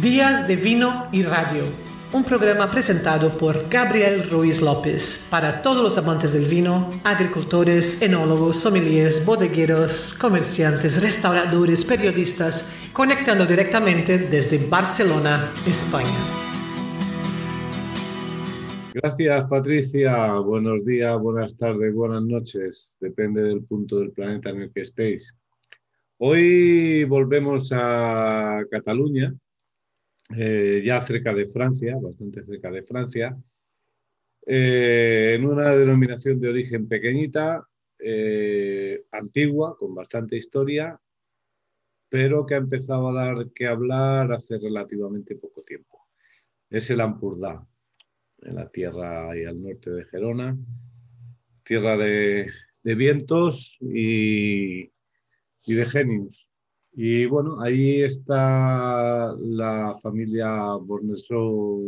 Días de Vino y Radio, un programa presentado por Gabriel Ruiz López para todos los amantes del vino, agricultores, enólogos, sommeliers, bodegueros, comerciantes, restauradores, periodistas, conectando directamente desde Barcelona, España. Gracias, Patricia. Buenos días, buenas tardes, buenas noches. Depende del punto del planeta en el que estéis. Hoy volvemos a Cataluña eh, ya cerca de Francia, bastante cerca de Francia, eh, en una denominación de origen pequeñita, eh, antigua, con bastante historia, pero que ha empezado a dar que hablar hace relativamente poco tiempo. Es el Ampurdá, en la tierra al norte de Gerona, tierra de, vientos y, y de genios. Y bueno, ahí está la familia Borneso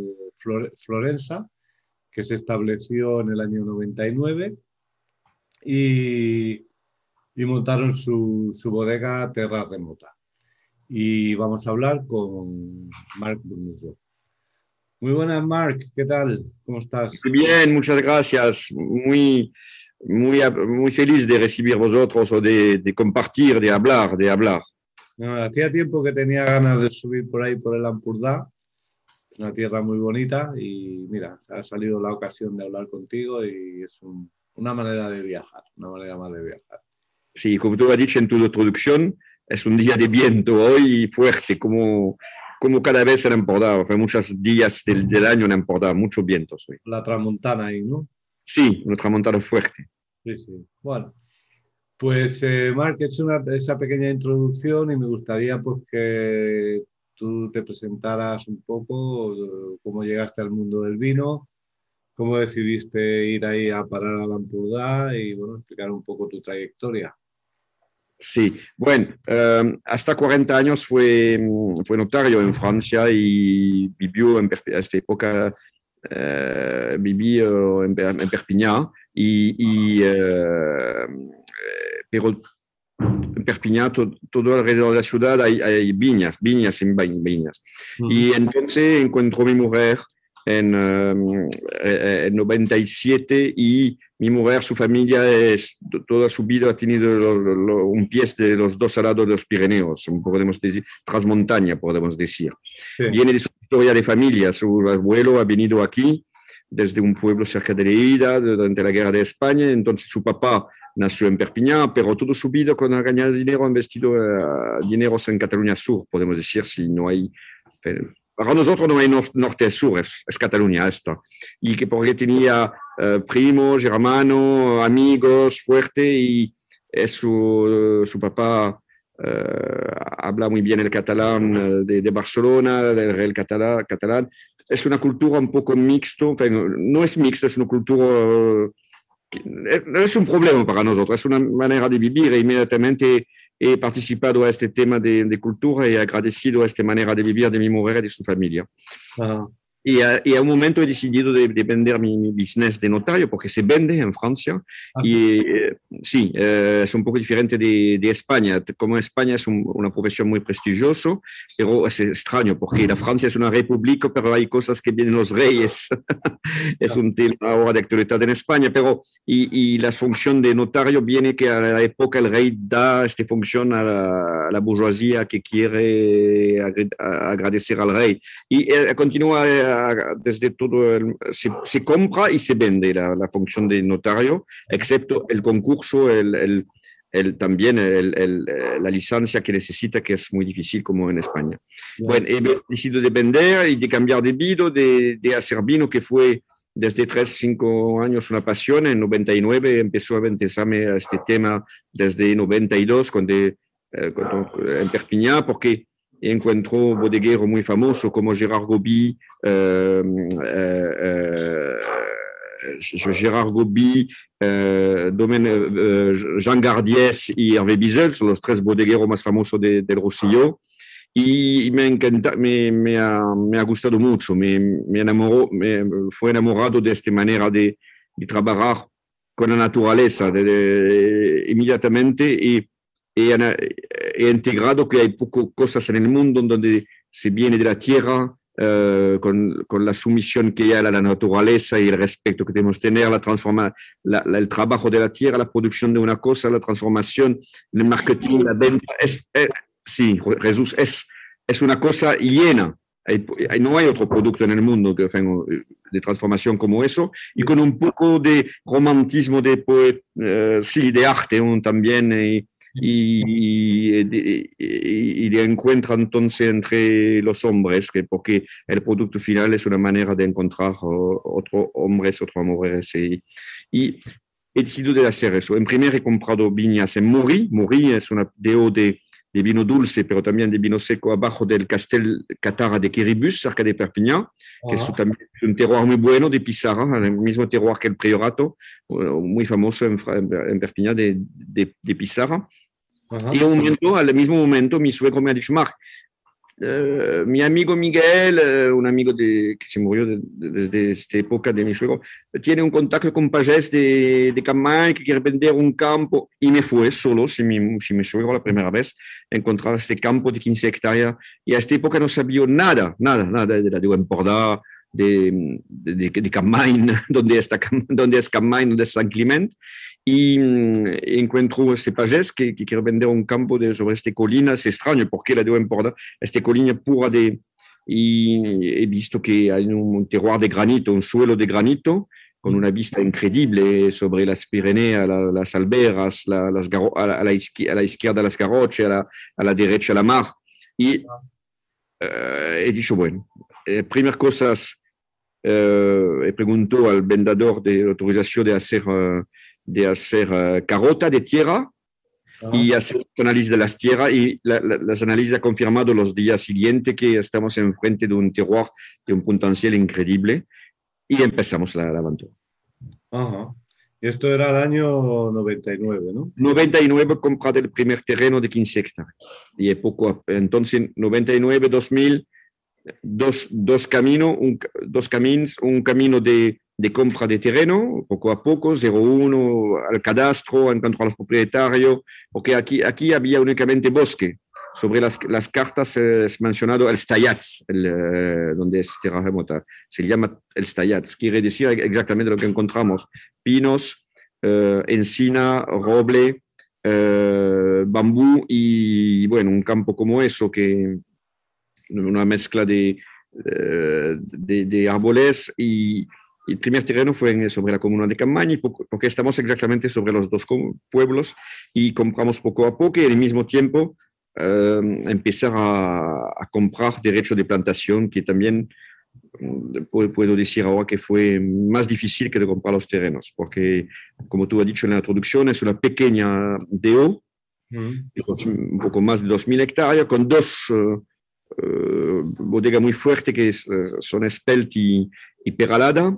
Florenza, que se estableció en el año 99 y, montaron su, su, bodega Terra Remota. Y vamos a hablar con Marc Borneso. Muy buenas, Marc, ¿qué tal? ¿Cómo estás? Bien, muchas gracias. Muy, muy, feliz de recibir vosotros o de compartir, de hablar, de hablar. No, hacía tiempo que tenía ganas de subir por ahí por el Ampurdá. Una tierra muy bonita y mira, ha salido la ocasión de hablar contigo y es una manera de viajar, una manera más de viajar. Sí, como tú has dicho en tu introducción, es un día de viento hoy fuerte, como, como cada vez en. Fue muchos días del, del año en Ampurdá, muchos vientos hoy. La tramontana ahí, ¿no? Sí, una tramontana fuerte. Sí, sí. Bueno, pues, eh, Marc, he hecho esa pequeña introducción y me gustaría pues, que tú te presentaras un poco eh, cómo llegaste al mundo del vino, cómo decidiste ir ahí a parar a Lampurdá y bueno, explicar un poco tu trayectoria. Sí, bueno, eh, hasta 40 años fue, fue notario en Francia y vivió en esta época, eh, en, en Perpignan y, y pero en Perpiñán, todo, alrededor de la ciudad hay, viñas, viñas y viñas. Y entonces encuentro a mi mujer en, 97 eh, y mi mujer, su familia, es, toda su vida ha tenido un pie de los dos lados de los Pirineos, podemos decir, transmontaña, podemos decir. Viene de su historia de familia, su abuelo ha venido aquí desde un pueblo cerca de Leida durante la guerra de España, entonces su papá nació en Perpiñán, pero todo su vida con ha ganado dinero ha investido uh, dineros en Cataluña Sur, podemos decir, si no hay... Para nosotros no hay norte-sur, es, es, Cataluña esto. Y que porque tenía uh, primos, hermanos, amigos fuerte y es su, papá uh, habla muy bien el catalán de, de Barcelona, el Real catalán. Es una cultura un poco mixto, no es mixto, es una cultura es un problema para nosotros, es una manera de vivir e inmediatamente he participado a este tema de, de cultura y he agradecido a esta manera de vivir de mi mujer y de su familia. Uh Y a, y a, un momento he decidido de, de vender mi, mi, business de notario porque se vende en Francia. Ah, y eh, sí, eh, es un poco diferente de, de España. Como España es un, una profesión muy prestigiosa, pero es extraño porque la Francia es una república, pero hay cosas que vienen los reyes. es un tema ahora de actualidad en España, pero y, y, la función de notario viene que a la época el rey da esta función a la, a la burguesía que quiere agradecer al rey. Y eh, continúa desde todo, el, se, se, compra y se vende la, la, función de notario, excepto el concurso, el, el, el también el, la licencia que necesita, que es muy difícil como en España. Bueno, he decidido de vender y de cambiar de vino, de, de hacer vino, que fue desde 3, 5 años una pasión. En 99 empezó a interesarme a este tema desde 92, cuando, eh, cuando en Perpiñán, porque encuentro bodeguero muy famoso como Gerard Gobi, eh, eh, eh, Gerard Gobi, Jean Gardies y Hervé Bizel, son los tres bodegueros más famosos de, del Rosillo. Y me, encanta, me, me, ha, me ha gustado mucho, me, me enamoró, me fue enamorado de esta manera de, de trabajar con la naturaleza de, de, inmediatamente y he, he, integrado que hay pocas cosas en el mundo donde se viene de la tierra, eh, con, con, la sumisión que hay a la naturaleza y el respeto que tenemos que tener, la transforma, la, el trabajo de la tierra, la producción de una cosa, la transformación, el marketing, la venta. Es, sí, Jesús, es, es una cosa llena. no hay otro producto en el mundo que de transformación como eso y con un poco de romantismo de, eh, sí, de arte también. Y, y, y, y, encuentra entonces entre los hombres, que porque el producto final es una manera de encontrar otros hombres, otros mujeres. Y, y he decidido de hacer eso. En primer he comprado viñas en Muri. Muri es una DO de, de, vino dulce, pero también de vino seco abajo del Castel Catara de Quiribus, cerca de Perpignan, que es también un terroir muy bueno de Pizarra, el mismo terroir que el Priorato, muy famoso en, en Perpignan de, de, de Pizarra. Y un momento, al mismo momento, mi suegro me ha dicho, Marc, eh, mi amigo Miguel, eh, un amigo de, que se murió desde esta época de mi suegro, tiene un contacto con Pagés de, de Camay que quiere vender un campo y me fue solo, si mi, si mi suegro la primera vez, encontrar este campo de 15 hectáreas y a esta época no sabía nada, nada, nada de la de Empordà, de, de, de donde, está, donde es Camain, donde es San Clement, y mm, encuentro este pagés que, que, quiere vender un campo de, sobre esta colina, es extraño porque la de Empordà, esta colina pura de... Y he visto que hay un terroir de granito, un suelo de granito, con una vista increíble sobre las Pirineas, la, las alberas, la, las a, la, a, la izquierda, las garroches, a la, a la derecha la mar. Y uh, he dicho, bueno, eh, primeras cosas, eh, he preguntado al vendedor de autorización de hacer, uh, de hacer uh, carota de tierra ah. y hacer análisis de las tierras y la, la, las análisis ha confirmado los días siguientes que estamos enfrente de un terroir de un potencial increíble y empezamos la, la aventura. Ajá. Y esto era el año 99, ¿no? 99 compré el primer terreno de 15 hectáreas. Y poco, entonces 99, 2000, dos, dos caminos, un, dos caminos, un camino de, de, compra de terreno, poco a poco, 01 al cadastro, encontrar a los propietarios, porque aquí, aquí había únicamente bosque. Sobre las, las cartas es mencionado el Stayats, el, eh, donde es tierra remota. Se llama el Stayats, quiere decir exactamente lo que encontramos. Pinos, eh, encina, roble, eh, bambú y, bueno, un campo como eso que una mezcla de, de, de árboles y, y, el primer terreno fue sobre la comuna de Camaña, porque estamos exactamente sobre los dos pueblos y compramos poco a poco y al mismo tiempo eh, empezar a, a, comprar derecho de plantación, que también puedo decir ahora que fue más difícil que de comprar los terrenos, porque como tú has dicho en la introducción, es una pequeña DO, mm. un poco más de 2.000 hectáreas, con dos uh, bodegas muy fuertes que es, uh, son Spelt y, Peralada,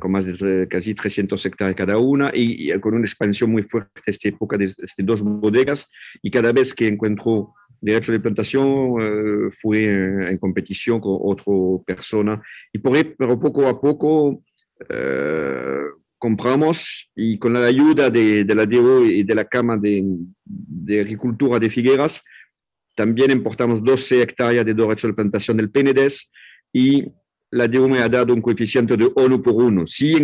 con más de casi 300 hectáreas cada una y, con una expansión muy fuerte esta época de estas dos bodegas y cada vez que encuentro derecho de plantación uh, fue en competición con otra persona y por ahí, pero poco a poco uh, compramos y con la ayuda de, la DO y de la de, de Agricultura de Figueras también importamos 12 hectáreas de derecho de plantación del Penedés y la DO me ha dado un coeficiente de 1 por 1. Si,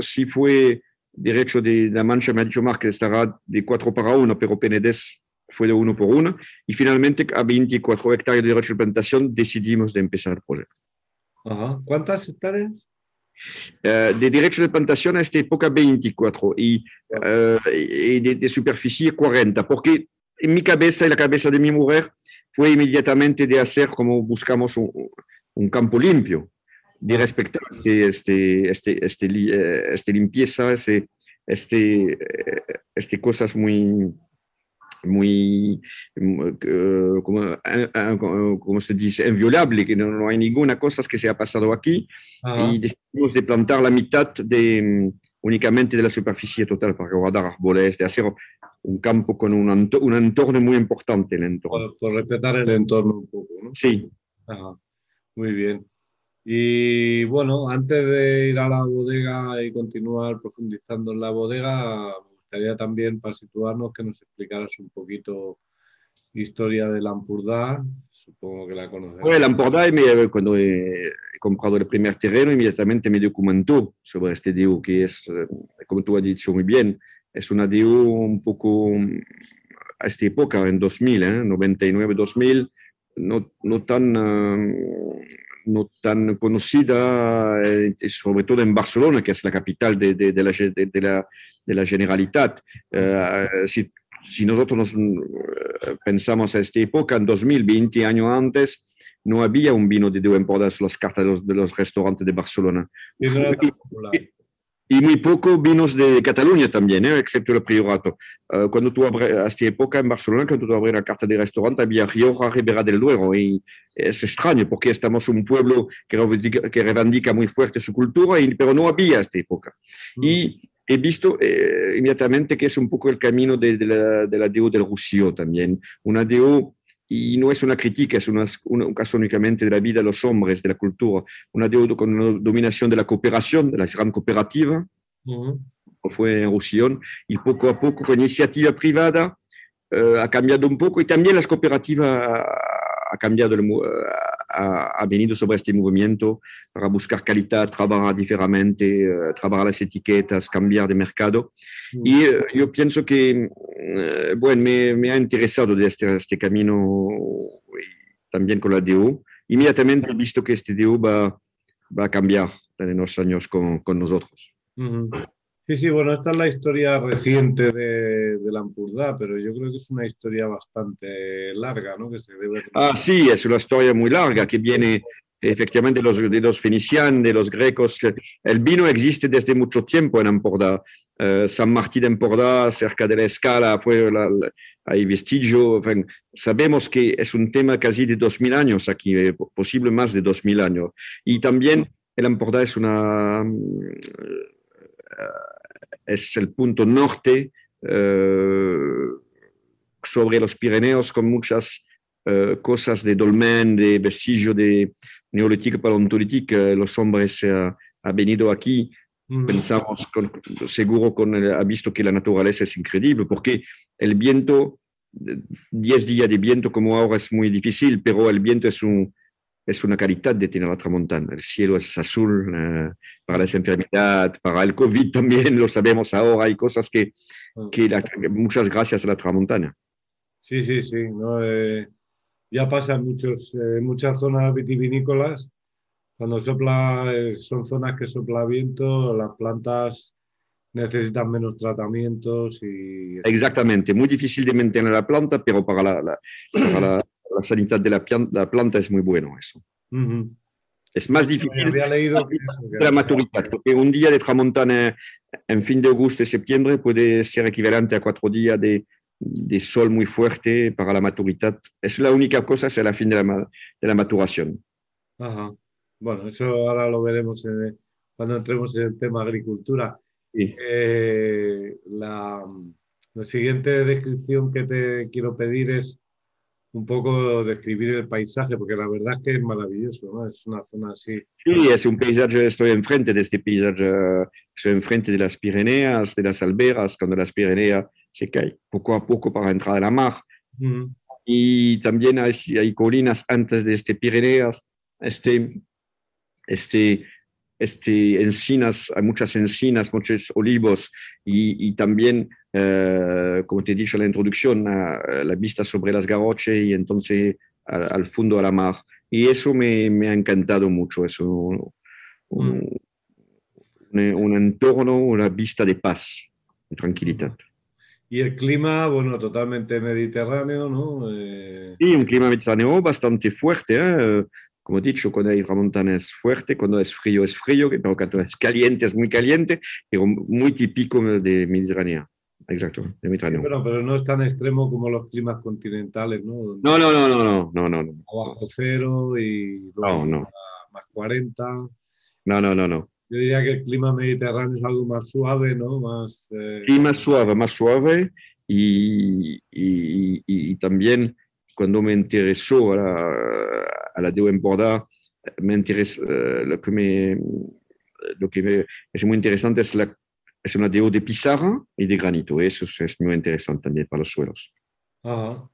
si fue derecho de la Mancha, me ha dicho que estará de 4 para 1, pero Penedés fue de 1 por 1. Y finalmente, a 24 hectáreas de derecho de plantación, decidimos de empezar el proyecto. Ajá. ¿Cuántas hectáreas? Uh, de derecho de plantación a esta época 24 y, uh, y de, de, superficie 40, porque en mi cabeza y la cabeza de mi mujer fue inmediatamente de hacer como buscamos un, un campo limpio, de respetar este, este, este, este, eh, este limpieza, este, este, este cosas muy, muy, uh, como, uh, como, se dice, inviolable, que no, no, hay ninguna cosa que se ha pasado aquí Ajá. y decidimos de plantar la mitad de, únicamente de la superficie total para guardar árboles, de hacer un campo con un, un entorno muy importante. El entorno. Por, por, respetar el entorno un poco, ¿no? Sí. Ajá. Muy bien. Y bueno, antes de ir a la bodega y continuar profundizando en la bodega, me gustaría también, para situarnos, que nos explicaras un poquito historia de Lampurdá, supongo que la conoces. Bueno, Lampurdá, cuando he, comprado el primer terreno, inmediatamente me documentó sobre este DU, que es, eh, como tú has dicho muy bien, es una DU un poco a esta época, en 2000, ¿eh? 99-2000, no, no, tan, uh, no tan conocida, eh, sobre todo en Barcelona, que es la capital de, de, de, la, de la, Generalitat. Uh, si, si, nosotros nos uh, pensamos a esta época, en 2020 años antes, no había un vino de DU en las cartas de los, de los restaurantes de Barcelona. Y, y muy poco vinos de Cataluña también, ¿eh? excepto el Priorato. Uh, cuando tú abres, a esta época en Barcelona, cuando tú abres la carta de restaurante, había Rioja, Ribera del Duero, y es extraño porque estamos un pueblo que reivindica, que reivindica muy fuerte su cultura, y, pero no había a esta época. Mm. Y he visto eh, inmediatamente que es un poco el camino de, de la, de la DO del Roussillon también, una DO y no es una crítica, es una, un caso únicamente de la vida de los hombres, de la cultura, una deuda con una dominación de la cooperación, de la gran cooperativa, uh fue en Roussillon, y poco a poco con iniciativa privada uh, ha cambiado un poco y también las cooperativas ha cambiado, el, ha, ha, venido sobre este movimiento para buscar calidad, trabajar diferente, uh, trabajar las etiquetas, cambiar de mercado. Mm. Y uh, yo pienso que, uh, bueno, me, me, ha interesado de este, este camino también con la DU. Inmediatamente he visto que este DU va, va a cambiar en los años con, con nosotros. Uh -huh. Sí, sí, bueno, esta es la historia reciente de, de Lampurdá, pero yo creo que es una historia bastante larga, ¿no? Que se debe... Ah, sí, es una historia muy larga que viene efectivamente los, de los fenicianos, de los grecos. El vino existe desde mucho tiempo en Empordà. Uh, San Martín de Empordà, cerca de la escala, fue la, la, hay vestigio. En fin, sabemos que es un tema casi de 2000 años aquí, eh, posible más de 2000 años. Y también el Empordà es una... Uh, es el punto norte uh, sobre los Pirineos con muchas uh, cosas de dolmen, de vestigio de neolítico, paleolítico. Los hombres uh, han venido aquí, mm. pensamos, con, seguro con el, ha visto que la naturaleza es increíble, porque el viento, 10 días de viento como ahora es muy difícil, pero el viento es un, es una calidad de tener la tramontana. El cielo es azul uh, para las enfermedades, para el COVID también, lo sabemos ahora. Hay cosas que, ah. que, la, muchas gracias a la tramontana. Sí, sí, sí. ¿no? Eh, ya pasa en muchos, eh, muchas zonas vitivinícolas. Cuando sopla, eh, son zonas que sopla viento, las plantas necesitan menos tratamientos y... Exactamente, muy difícil de mantener la planta, pero para la, la, para la la sanidad de la, la planta es muy bueno eso. Uh -huh. Es más difícil había leído la maturidad, porque un día de tramontana en fin de agosto y septiembre puede ser equivalente a cuatro días de, de sol muy fuerte para la maturidad. Es la única cosa, es la fin de la, de la maturación. Ajá. Bueno, eso ahora lo veremos en, cuando entremos en el tema agricultura. Sí. Eh, la, la siguiente descripción que te quiero pedir es un poco describir el paisaje, porque la verdad es que es maravilloso, ¿no? Es una zona así. Sí, es un paisaje, estoy enfrente de este paisaje, estoy enfrente de las Pirineas, de las Alberas, cuando las Pirineas se caen poco a poco para entrar a la mar. Mm. Y también hay, hay, colinas antes de este Pirineas, este, este, este encinas, hay muchas encinas, muchos olivos y, y también eh, como te he dicho en la introducción, a, la vista sobre las Garroches y entonces a, al fondo de la mar. Y eso me, me ha encantado mucho, eso, un, un, un, entorno, una vista de paz, tranquilidad. Y el clima, bueno, totalmente mediterráneo, ¿no? Eh... Sí, un clima mediterráneo bastante fuerte. ¿eh? Como he dicho, cuando hay tramontana es fuerte, cuando es frío es frío, pero cuando es caliente es muy caliente, pero muy típico de Mediterráneo exacto, de Mediterráneo. Sí, pero, pero, no es tan extremo como los climas continentales, ¿no? No, no, no, no, no, no, no. Abajo cero y no, no. más 40. No, no, no, no. Yo diría que el clima mediterráneo es algo más suave, ¿no? Más, eh... Sí, más suave, más suave y, y, y, y también cuando me interesó a la, a la de Empordà, me interesa, uh, lo que me, lo que me, es muy interesante es la es una de pizarra y de granito. Eso es muy interesante también para los suelos. Ajá.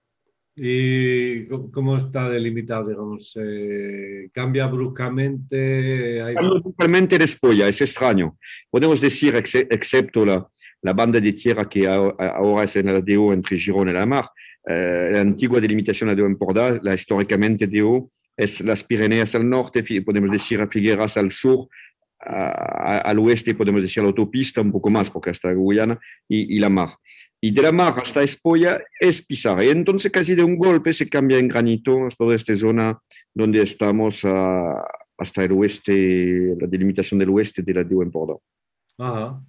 ¿Y cómo está delimitado, digamos? Eh, ¿Cambia bruscamente? Cambia bruscamente es extraño. Podemos decir, excepto la, la, banda de tierra que ahora es en el DO entre Girona y la Mar, eh, la antigua delimitación de Empordà, la históricamente DO, es las Pirineas al norte, podemos decir Figueras al sur, al oeste, podemos decir la autopista, un poco más, porque hasta Guyana, y, y la mar. Y de la mar hasta Espolla es pizarra. Y entonces casi de un golpe se cambia en granito toda esta zona donde estamos hasta el oeste, la delimitación del oeste de la de Empordà. Ajá.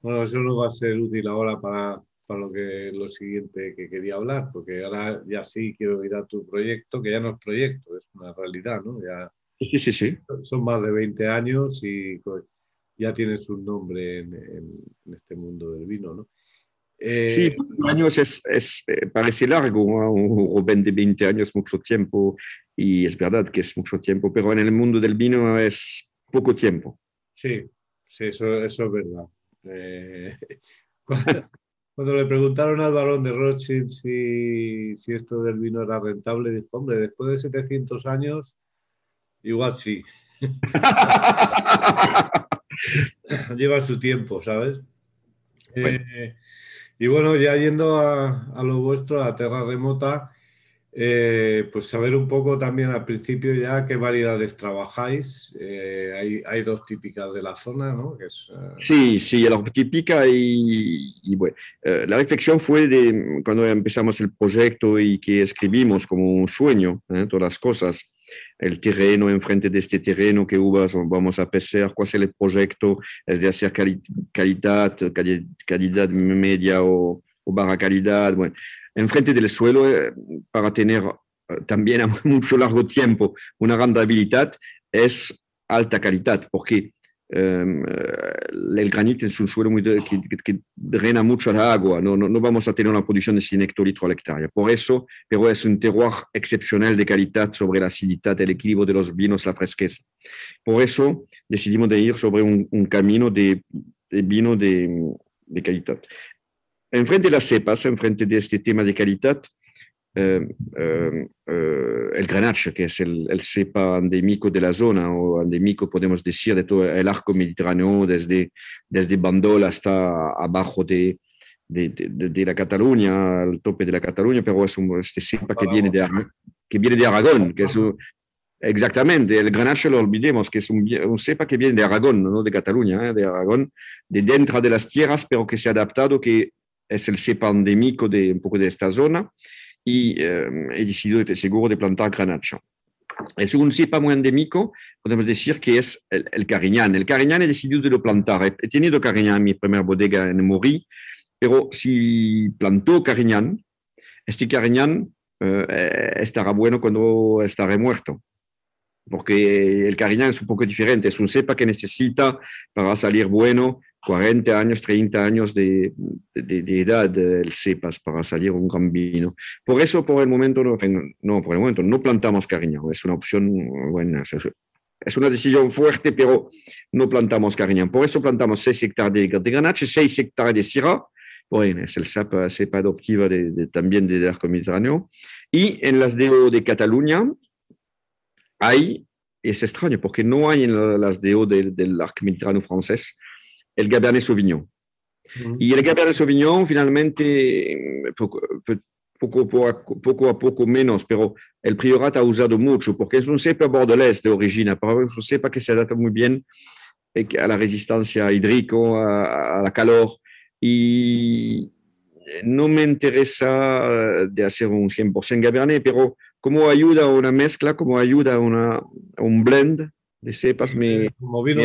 Bueno, eso no va a ser útil ahora para, para lo, que, lo siguiente que quería hablar, porque ahora ya sí quiero ir a tu proyecto, que ya no es proyecto, es una realidad, ¿no? Ya, sí, sí, sí. Son más de 20 años y ya tienes un nombre en, en este mundo del vino, ¿no? Eh, sí, años es, es, eh, parece largo, un joven de 20 años mucho tiempo y es verdad que es mucho tiempo, pero en el mundo del vino es poco tiempo. Sí, sí, eso, eso es verdad. Eh, cuando, le preguntaron al barón de Rothschild si, si esto del vino era rentable, dijo, hombre, después de 700 años, igual sí. Lleva su tiempo, ¿sabes? Y bueno, ya yendo a, lo vuestro, a Terra Remota, eh, pues saber un poco también al principio ya qué variedades trabajáis. Eh, hay, dos típicas de la zona, ¿no? Eh, sí, sí, la típica y, bueno, la reflexión fue de cuando empezamos el proyecto y que escribimos como un sueño, todas las cosas el terreno, enfrente de este terreno, que uvas vamos a pesar, cuál es el proyecto, es de hacer calidad, calidad media o, o baja calidad, bueno, enfrente del suelo eh, para tener eh, también a mucho largo tiempo una rentabilidad es alta calidad, porque Em, eh, el granito es un suelo muy que, drena mucho el agua, no, no, vamos a tener una producción de 100 hectolitros al hectárea. Por eso, pero es un terroir excepcional de calidad sobre la acididad, el equilibrio de los vinos, la fresqueza. Por eso decidimos de ir sobre un, camino de, de vino de, de, calidad. Enfrente de las cepas, enfrente de este tema de calidad, eh, eh, eh, el Grenache, que es el, cepa endémico de la zona, o endémico, podemos decir, de todo el arco mediterráneo, desde, desde Bandol hasta abajo de, de, la Cataluña, al tope de la Cataluña, pero es un este cepa que viene de, que viene de Aragón, que es Exactamente, el Grenache lo olvidemos, que es un, cepa que viene de Aragón, no de Cataluña, de Aragón, de dentro de las tierras, pero que se ha adaptado, que es el cepa endémico de un poco de esta zona y eh, he decidido seguro de plantar granacha. Es un cepa muy endémico, podemos decir que es el, el Cariñán. El Cariñán he decidido de lo plantar. He, tenido Cariñán en mi primera bodega en Morí, pero si plantó Cariñán, este Cariñán eh, estará bueno cuando estará muerto. Porque el Cariñán es un poco diferente, es un cepa que necesita para salir bueno 40 años, 30 años de, de, edad el cepas para salir un gran vino. Por eso, por el momento, no, no por el momento, no plantamos cariño. Es una opción buena. Es una decisión fuerte, pero no plantamos cariño. Por eso plantamos 6 hectáreas de, de granache, 6 hectáreas de syrah. Bueno, es el cepa, cepa adoptiva de, también del arco mediterráneo. Y en las DO de Cataluña hay, es extraño, porque no hay en las DO del, del arco mediterráneo francés, el Cabernet Sauvignon. Y el Cabernet Sauvignon finalmente, poco, poco, a poco menos, pero el Priorat ha usado mucho, porque es un cepa bordelés de origina, pero es un cepa que se adapta muy bien a la resistencia hídrica, a, la calor, y no me interesa de hacer un 100% Cabernet, pero como ayuda a una mezcla, como ayuda a, una, a un blend, de cepas me, como vino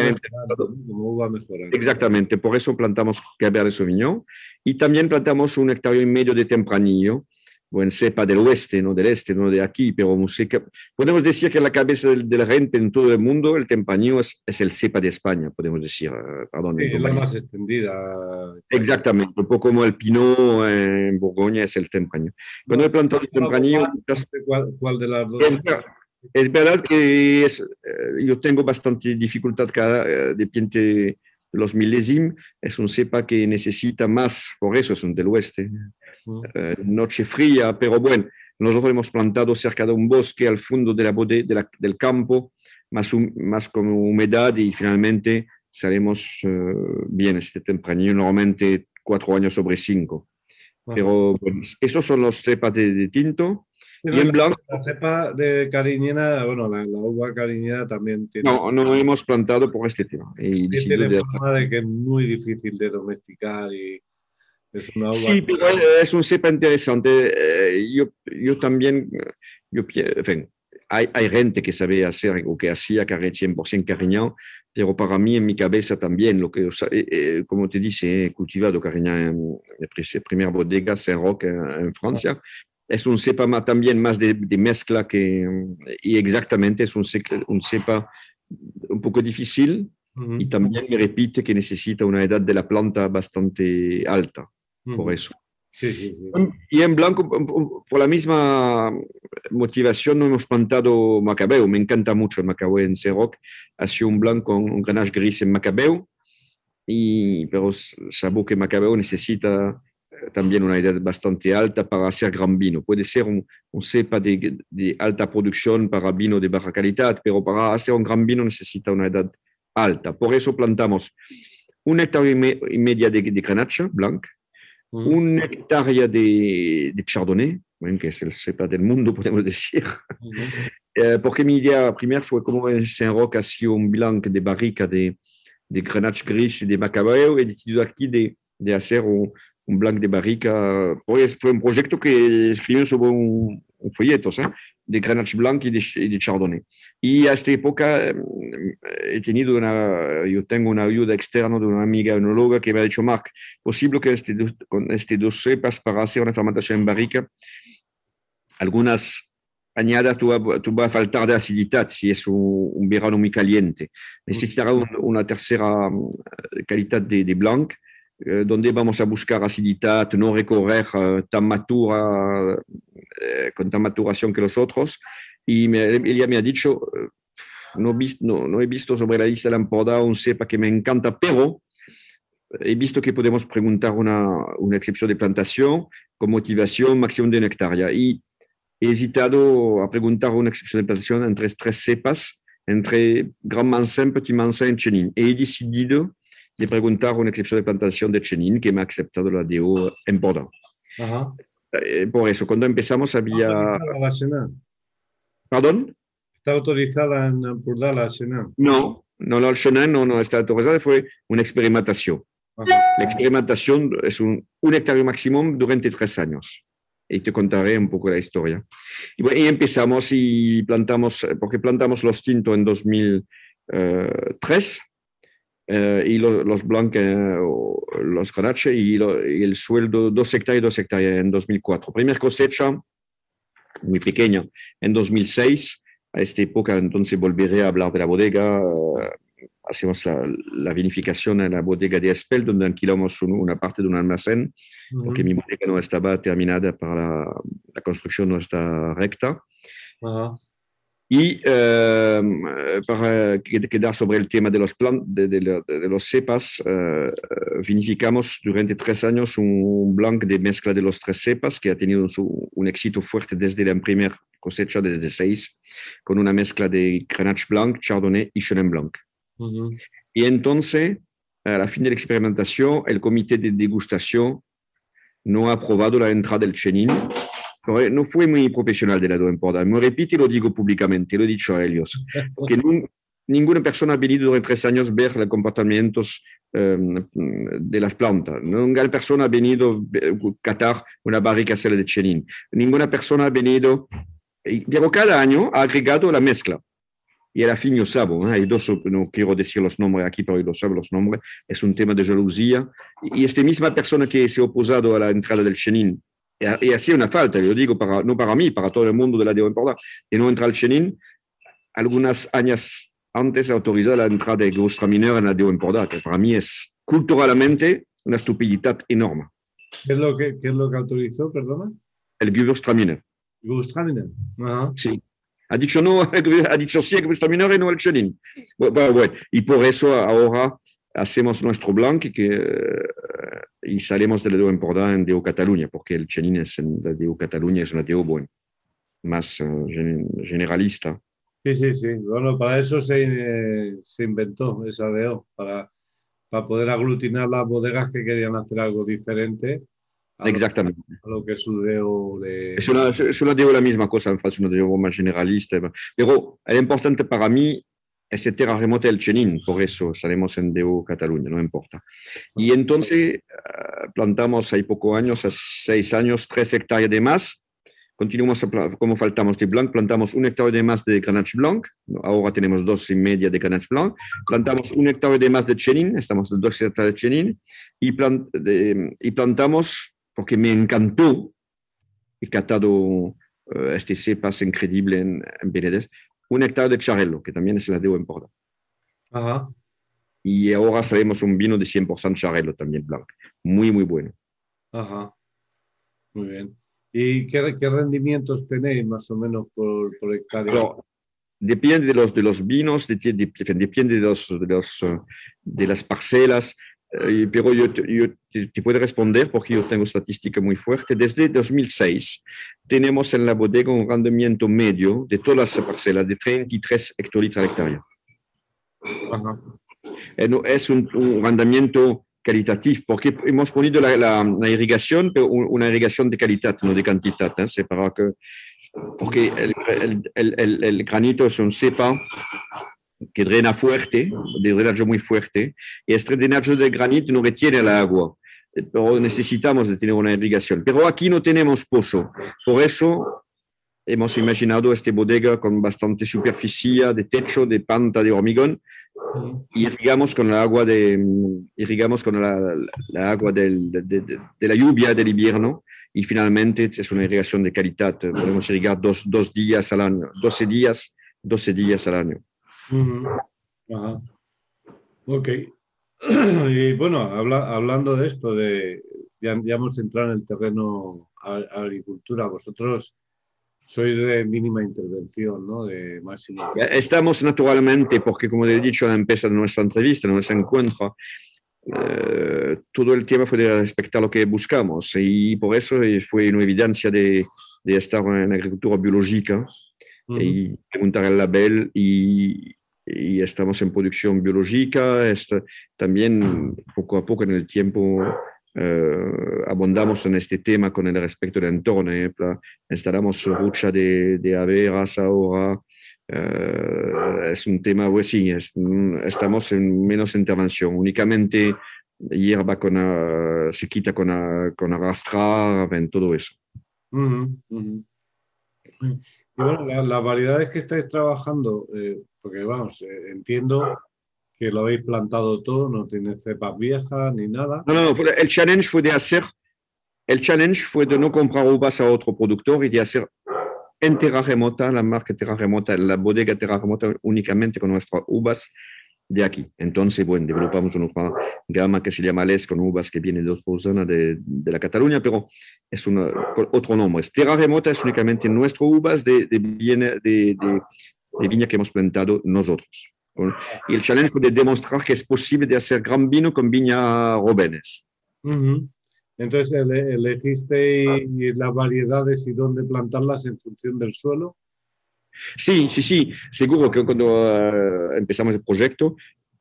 como Exactamente, por eso plantamos Cabernet Sauvignon y también plantamos un hectárea y medio de Tempranillo, buen cepa del oeste, no del este, no de aquí, pero podemos decir que la cabeza de la gente en todo el mundo, el Tempranillo es, es el cepa de España, podemos decir. Eh, perdón, sí, la más extendida. Exactamente, un poco como el Pinot en Borgoña es el Tempranillo. Cuando he plantado el Tempranillo... ¿Cuál, de las dos? Es verdad que es, eh, yo tengo bastante dificultad cada, eh, de los milésim, es un cepa que necesita más, por eso es un del oeste, eh, noche fría, pero bueno, nosotros hemos plantado cerca de un bosque al fondo de la, del campo, más, más con humedad y finalmente salimos bien este tempranillo, normalmente cuatro años sobre cinco. Pero esos son los cepas de, tinto. En blanco. La cepa de cariñena, bueno, la, uva cariñena también tiene. No, no hemos plantado por este tema. Y tiene de, de que es muy difícil de domesticar y es una uva. Sí, pero es un cepa interesante. Eh, yo, yo también, yo, en fin, hay, hay, gente que sabe hacer o que hacía carré 100% cariñán, pero para mí en mi cabeza también, lo que, eh, eh, como te dice, he cultivado cariñán en la primera bodega Saint-Roch en Francia. Es un cepa también más de, mezcla que, y exactamente es un, un cepa un poco difícil y también me repite que necesita una edad de la planta bastante alta, por eso. Y en blanco, por la misma motivación, no hemos plantado macabeo. Me encanta mucho el macabeo en Ceroc. Ha sido un blanco, un grenache gris en macabeo. Y, pero sabo que macabeo necesita también una edad bastante alta para hacer gran vino. Puede ser un, cepa de, de, alta producción para vino de baja calidad, pero para hacer un gran vino necesita una edad alta. Por eso plantamos un hectárea y media de, de grenache blanc, una hectárea de, de Chardonnay, que es el cepa del mundo, podemos decir. Eh, porque mi idea primera fue como en Saint-Roch ha sido un blanc de barrica de, de Grenache gris y de Macabeo, he decidido aquí de, de hacer un, un, blanc de barrica. Fue un proyecto que escribió sobre un, un folleto ¿eh? de Grenache blanc y de, y de, Chardonnay. Y a esta época eh, he tenido una, yo tengo una ayuda externa de una amiga enóloga que me ha dicho, Marc, posible que este, con este dos cepas para hacer una fermentación en barrica, algunas añadas tú, tú vas a faltar de acididad si es un, un verano muy caliente. Necesitará un, una tercera eh, calidad de, de blanc eh, donde vamos a buscar acididad, no recorrer uh, tan matura, eh, con tan maturación que los otros. Y me, ella me ha dicho, no, he visto sobre la lista de la emporda un cepa que me encanta, pero he visto que podemos preguntar una, una excepción de plantación con motivación máximo de hectárea. Y he hesitado a preguntar una excepción de plantación entre tres cepas, entre Grand Mansin, Petit Mansin y Chenin. Y he decidido de preguntar una excepción de plantación de Chenin que me ha aceptado la DO en Bordeaux. Eh, por eso, cuando empezamos había... La ¿Perdón? ¿Está autorizada en Bordeaux la Chenin? No, no, la Chenin no, no está autorizada, fue una experimentación. La experimentación es un, un hectárea máximo durante tres años. Y te contaré un poco la historia. Y, y empezamos y plantamos, porque plantamos los tintos en 2003 eh, y los blancos, eh, los Grenache y, y, el sueldo dos hectáreas y dos hectáreas en 2004. Primera cosecha muy pequeña en 2006. A esta época entonces volveré a hablar de la bodega. Eh, hacemos la, la, vinificación en la bodega de Espel, donde alquilamos un, una parte de un almacén, uh -huh. porque mi bodega no estaba terminada para la, la construcción, no está recta. Uh -huh. Y uh, para quedar sobre el tema de los, plan, de, de, de los cepas, uh, vinificamos durante tres años un blanc de mezcla de los tres cepas que ha tenido su, un éxito fuerte desde la primera cosecha, desde seis, con una mezcla de Grenache Blanc, Chardonnay y Chenin Blanc. Uh -huh. Y entonces, a la fin de la experimentación, el comité de degustación no ha aprobado la entrada del Chenin no fue muy profesional de la Emporda. Me repito y lo digo públicamente, lo he dicho a ellos, que no, ninguna persona ha venido durante tres años ver los comportamientos de las plantas. Ninguna persona ha venido a catar una barrica de chenin. Ninguna persona ha venido, pero cada año ha agregado la mezcla. Y a la fin yo sabo, ¿eh? hay dos, no quiero decir los nombres aquí, pero yo sabo los nombres, es un tema de jalousia. Y esta misma persona que se ha oposado a la entrada del chenin y así una falta, lo digo para, no para mí, para todo el mundo de la Emporda, de no entrar al Chenin, algunas años antes autorizó la entrada de Gewürztraminer en la Emporda, que para mí es culturalmente una estupidez enorme. ¿Qué es lo que, qué es lo que autorizó, perdona? El Gewürztraminer. Gewürztraminer. Ajá. Sí. Ha dicho no, ha dicho sí el Gewürztraminer y no el Chenin. Bueno, bueno, y por eso ahora hacemos nuestro blanc que, y salimos de la DO Empordà en DO Cataluña, porque el Chenin es en la DO Cataluña es una DO buena. más generalista. Sí, sí, sí. Bueno, para eso se, se inventó esa DO, para, para poder aglutinar las bodegas que querían hacer algo diferente. Exactamente. a lo que es su DO de... Yo no digo la misma cosa, en falso, no digo más generalista. Pero es importante para mí ese terremoto del Chenin, por eso salimos en DO Cataluña, no importa. Y entonces ah, plantamos hay pocos años, hace seis años, tres hectáreas de más. Continuamos como faltamos de blanc, plantamos un hectárea de más de Grenache Blanc, ahora tenemos dos y media de Grenache Blanc, plantamos un hectárea de más de Chenin, estamos en dos hectáreas de Chenin, y, y plantamos, porque me encantó, he catado eh, este cepas increíble en, en un hectárea de Charello, que también es la debo en Porta. Ajá. Y ahora sabemos un vino de 100% Charello también blanco, muy, muy bueno. Ajá, muy bien. ¿Y qué, qué rendimientos tenéis más o menos por, por hectárea? depende de los, de los vinos, depende de, los, de, los, eh, de las parcelas, eh, pero yo, yo te, puedo responder porque yo tengo estadística muy fuerte. Desde 2006 tenemos en la bodega un rendimiento medio de todas las parcelas de 33 hectolitros hectárea. Ajá. Eh, es un, un rendimiento qualitatif, porque hemos ponido la, la, la, irrigación, pero una irrigación de calidad, no de cantidad, ¿eh? c'est para que, porque el, el, el, el, granito es un cepa que drena fuerte, de drenaje muy fuerte, y este drenaje de granito no retiene el agua, pero necesitamos de tener una irrigación. Pero aquí no tenemos pozo, por eso hemos imaginado esta bodega con bastante superficie de techo, de panta de hormigón, irrigamos con el agua de irrigamos con la, la agua del, de, de, de, la lluvia del invierno y finalmente es una irrigación de calidad. Podemos irrigar dos, dos días al año, 12 días, 12 días al año. Uh. Ok. Y bueno, habla, hablando de esto, de, ya, ya, hemos entrado en el terreno agricultura. Vosotros soy de mínima intervención, ¿no? De máximo. Estamos naturalmente, porque como he dicho al empezar nuestra entrevista, nuestro encuentro, eh, todo el tiempo fue de respetar lo que buscamos y por eso fue una evidencia de, de estar en agricultura biológica uh -huh. y preguntar el label y, y, estamos en producción biológica, está, también poco a poco en el tiempo eh, abundamos en este tema con el respecto del entorno. ¿eh? Instalamos rucha de, de averas ahora. Eh, es un tema, pues sí, es, estamos en menos intervención. Únicamente hierba con, uh, se quita con, uh, con arrastrar, en todo eso. Uh -huh, -huh. Y bueno, la, las variedades que estáis trabajando, eh, porque vamos, eh, entiendo que lo habéis plantado todo, no tiene cepas viejas ni nada. No, no, el challenge fue de hacer, el challenge fue de no comprar uvas a otro productor y de hacer en Terra Remota, la marca Terra Remota, la bodega Terra Remota únicamente con nuestras uvas de aquí. Entonces, bueno, developamos una gama que se llama Les con uvas que vienen de otra zona de, de la Cataluña, pero es una, otro nombre. Terra Remota es únicamente nuestras uvas de, de, de, de, de viña que hemos plantado nosotros. Y el challenge de demostrar que es posible de hacer gran vino con viña Robenes. Uh -huh. Entonces, ¿elegiste las variedades y dónde plantarlas en función del suelo? Sí, sí, sí. Seguro que cuando uh, empezamos el proyecto,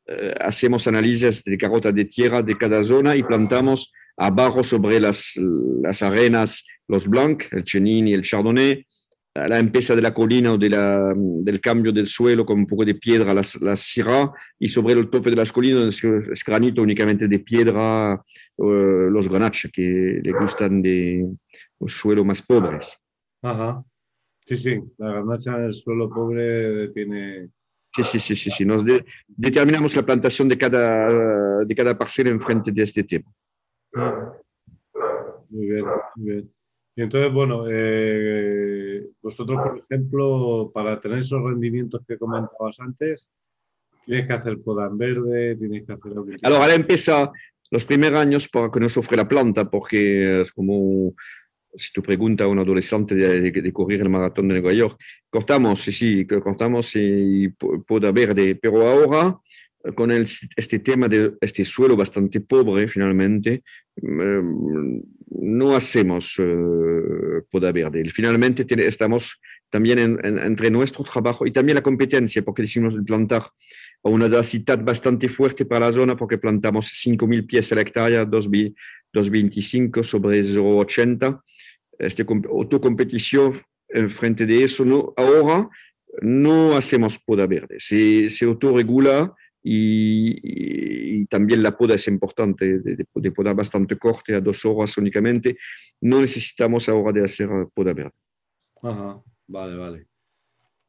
uh, hacemos análisis de carota de tierra de cada zona y plantamos abajo sobre las, las arenas los blancs, el chenin y el chardonnay, a la empresa de la colina o de la, del cambio del suelo con un poco de piedra, las sierra, y sobre el tope de las colinas es granito únicamente de piedra, uh, los granaches que le gustan de los suelos más pobres. Ajá. Sí, sí, la garnacha en el suelo pobre tiene... Sí, sí, sí, sí, sí. Nos de, determinamos la plantación de cada, de cada parcela en frente de este tema. Muy bien, muy bien. Y entonces, bueno, eh, vosotros, por ejemplo, para tener esos rendimientos que comentabas antes, tienes que hacer poda en verde, tienes que hacer... Alors, ahora empieza los primeros años para que nos sufre la planta, porque es como si tú preguntas a un adolescente de, de, de, correr el maratón de Nueva York, cortamos, sí, sí, cortamos y poda verde, pero ahora con el, este tema de este suelo bastante pobre finalmente, no hacemos uh, poda verde. Finalmente tiene, estamos también entre nuestro trabajo y también la competencia, porque decimos plantar a una densidad bastante fuerte para la zona, porque plantamos 5.000 pies a la hectárea, 2,25 sobre 0,80. Este, autocompetición en frente de eso, no, ahora no hacemos poda verde, se, se autorregula y, también la poda es importante, de, de, poda bastante corte a dos horas únicamente. No necesitamos ahora de hacer poda verde. Ajá, vale, vale.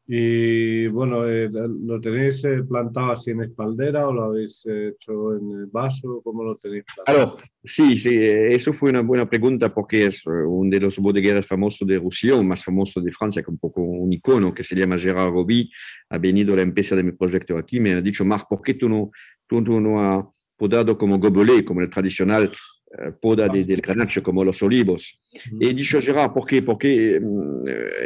Y bueno, eh, ¿lo tenéis eh, plantado así en espaldera o lo habéis hecho en vaso? ¿Cómo lo tenéis plantado? sí, sí, eh, eso fue una buena pregunta porque es uno de los bodegueros famosos de Roussillon, más famoso de Francia, que un poco un icono, que se llama Gérard Roby. Ha venido la empresa de mi proyecto aquí, me ha dicho, Marc, ¿por qué tú no, tú, no has podado como gobelet, como el tradicional eh, poda de, del granache como los olivos. Y dicho Gerard, ¿por qué? Porque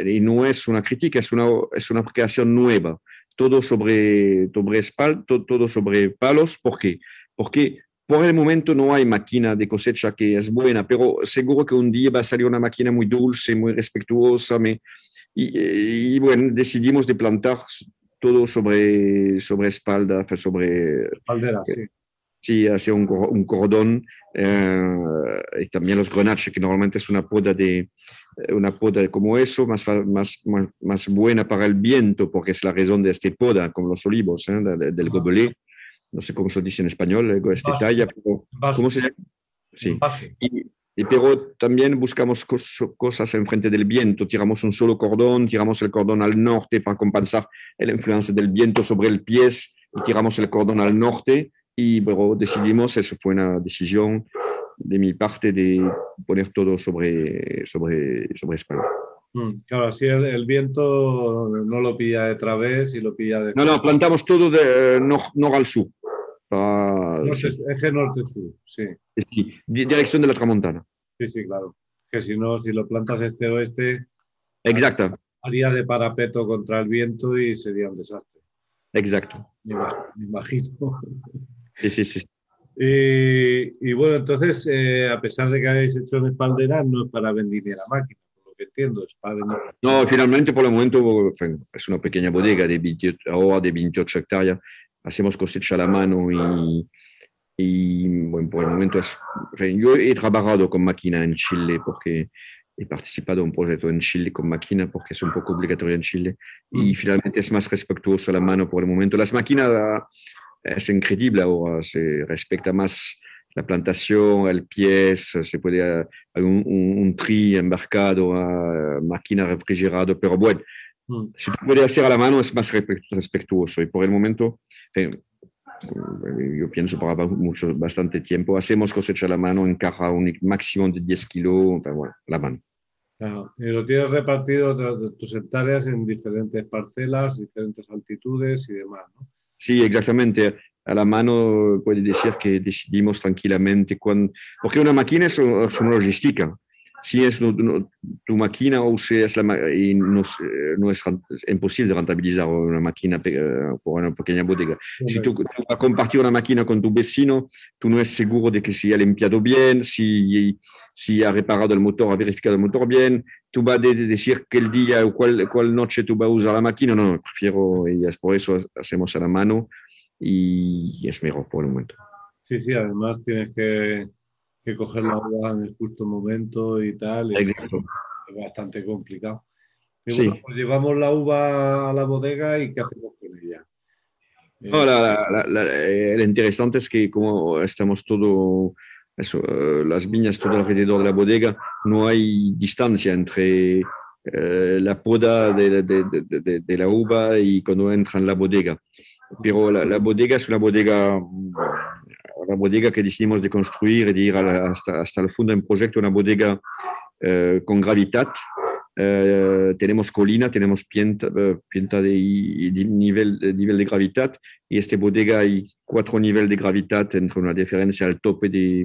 y no es una crítica, es una, es una creación nueva. Todo sobre, sobre, espal, todo, todo sobre palos. ¿Por qué? Porque por el momento no hay máquina de cosecha que es buena, pero seguro que un día va a salir una máquina muy dulce, muy respetuosa. Me, y, y, bueno, decidimos de plantar todo sobre, sobre espalda, sobre... Espaldera, sí. Sí, hace un, un cordón eh, y también los grenaches, que normalmente es una poda, de, eh, una poda como eso, más, más, más, buena para el viento, porque es la razón de esta poda, como los olivos, ¿eh? del gobelet. No sé cómo se dice en español, este talla, pero ¿cómo se llama? Sí. Y, pero también buscamos cosas en frente del viento, tiramos un solo cordón, tiramos el cordón al norte para compensar la influencia del viento sobre el pie y tiramos el cordón al norte y luego decidimos, eso fue una decisión de mi parte de poner todo sobre, sobre, sobre España. Mm, claro, así el, viento no lo pilla de través y lo pilla de... No, no, plantamos todo de nor, al sur. Eje norte-sur, sí. sí. Dirección de la Tramontana. Sí, sí, claro. Que si no, si lo plantas este-oeste... Exacto. Haría de parapeto contra el viento y sería un desastre. Exacto. Me imagino. Sí, sí, sí. Y, bueno, entonces, eh, a pesar de que habéis hecho en espaldera, no es para vender la máquina, por lo que entiendo, es para. No, finalmente por el momento es una pequeña bodega de 28, ahora de 28 hectáreas, hacemos cosecha a la mano y, y bueno, por el momento es, yo he trabajado con máquina en Chile porque he participado en un proyecto en Chile con máquina porque es un poco obligatorio en Chile y mm. finalmente es más respetuoso a la mano por el momento. Las máquinas es increíble ahora, se respecta más la plantación, el pie, se puede hacer un, un, tri embarcado a máquina refrigerada, pero bueno, mm. si tú puedes hacer a la mano es más respetuoso y por el momento, yo pienso para mucho, bastante tiempo, hacemos cosecha a la mano en caja un máximo de 10 kilos, bueno, la mano. Y lo tienes repartido tus hectáreas en diferentes parcelas, diferentes altitudes y demás, ¿no? Sí, exactamente. A la mano puede decir que decidimos tranquilamente cuando, porque una máquina es, una logística. Si es tu máquina o si es la y no, no, es imposible rentabilizar una máquina eh, por una pequeña bodega. Si tú, vas a compartir una máquina con tu vecino, tú no es seguro de que si ha limpiado bien, si, si ha reparado el motor, ha verificado el motor bien, tú vas a decir que el día o cuál, cuál noche tú vas a usar la máquina. No, no, prefiero, es por eso hacemos a la mano y es mejor por el momento. Sí, sí, además tienes que, que coger la uva en el justo momento y tal. es bastante complicado. Y bueno, pues llevamos la uva a la bodega y ¿qué hacemos con ella? No, la, la, lo interesante es que como estamos todo eh, las viñas todo alrededor de la bodega, no hay distancia entre eh, la poda de, de, de, de, la uva y cuando entra en la bodega. Pero la, la bodega es una bodega, una bodega que decidimos de construir y de ir hasta, hasta el fondo del proyecto, una bodega eh, con gravedad. Eh, tenemos colina, tenemos pienta, pienta de, de, nivel, de nivel de gravedad y esta bodega hay cuatro niveles de gravedad entre una diferencia al tope de,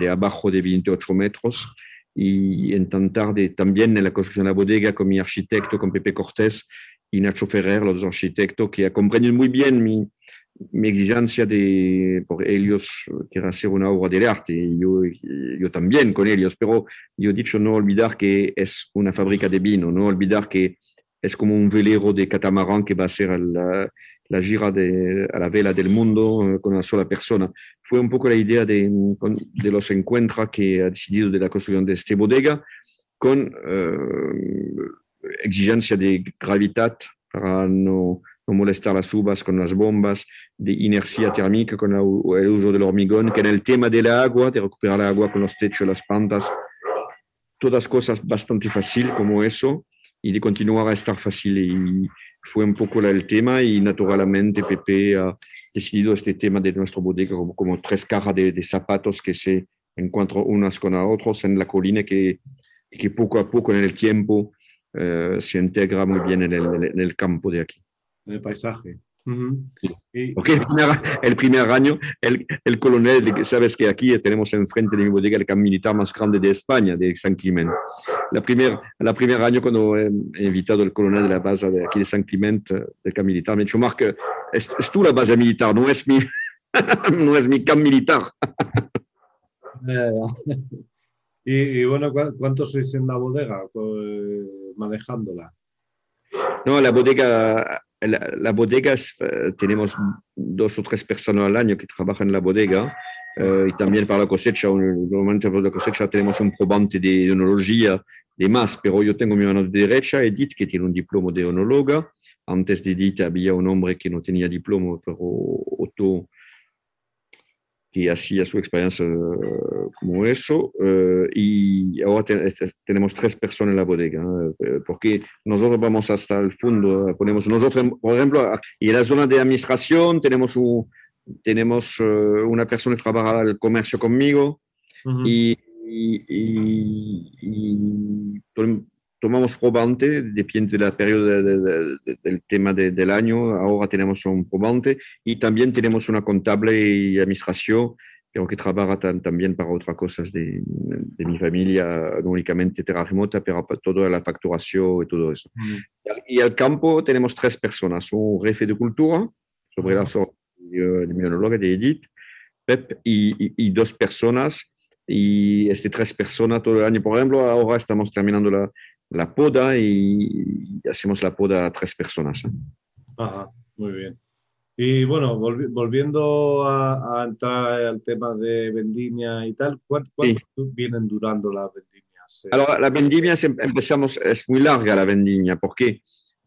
de abajo de 28 metros. Y intentar de, también en la construcción de la bodega con mi arquitecto, con Pepe Cortés y Nacho Ferrer, los dos arquitectos que comprenden muy bien mi, mi exigencia de, por ellos, quiero hacer una obra de arte, yo, yo también con ellos, pero yo he dicho no olvidar que es una fábrica de vino, no olvidar que es como un velero de catamarán que va a ser la, la gira de, a la vela del mundo con una sola persona. Fue un poco la idea de, de los encuentros que ha decidido de la construcción de esta bodega con exigencia de gravedad para no, no, molestar las uvas con las bombas, de inercia térmica con el uso del hormigón, que en el tema del agua, de recuperar el agua con los techos, las plantas, todas cosas bastante fácil como eso y de continuar a estar fácil. Y fue un poco el tema y naturalmente Pepe ha decidido este tema de nuestro bodega como, como tres cajas de, de, zapatos que se encuentran unas con otras en la colina que, que poco a poco en el tiempo eh, se integra muy bien en el, en el, campo de aquí. En el paisaje. Porque el primer, año, el, el, coronel, sabes que aquí tenemos enfrente de mi bodega el campo militar más grande de España, de San Clemente. La primer, la primer año cuando he invitado al coronel de la base de aquí de San Clemente, del campo militar, me ha dicho, Marc, es, es tú la base militar, no es mi, no es mi campo militar. y, y, bueno, ¿cuántos sois en la bodega pues, manejándola? No, la bodega la, la bodega es, uh, tenemos dos o tres personas al año que trabajan en la bodega uh, y también para la cosecha, normalmente para la cosecha tenemos un probante de enología de más, pero yo tengo mi mano derecha, Edith, que tiene un diploma de onóloga. Antes de Edith había un hombre que no tenía diploma, pero Otto que hacía su experiencia uh, como eso. Uh, y ahora te, tenemos tres personas en la bodega, uh, porque nosotros vamos hasta el fondo, ponemos nosotros, por ejemplo, y en la zona de administración tenemos, un, tenemos una persona que trabaja el comercio conmigo -huh. y, y, y, y tomamos probante, depende del periodo de, de, de, del tema del año. Ahora tenemos un probante y también tenemos una contable y administración, pero que trabaja también para otras cosas de, mi familia, no únicamente terra remota, pero para toda la facturación y todo eso. Mm. Y al campo tenemos tres personas, un jefe de cultura, sobre la zona de mi de Edith, Pep, y, y, y dos personas y este tres personas todo el año. Por ejemplo, ahora estamos terminando la, la poda y hacemos la poda a tres personas. Ajá, muy bien. Y bueno, volvi volviendo a, a, entrar al tema de vendimia y tal, ¿cuánto, cuánto sí. vienen durando las vendimias? Alors, la vendimia empezamos, es muy larga la vendimia, porque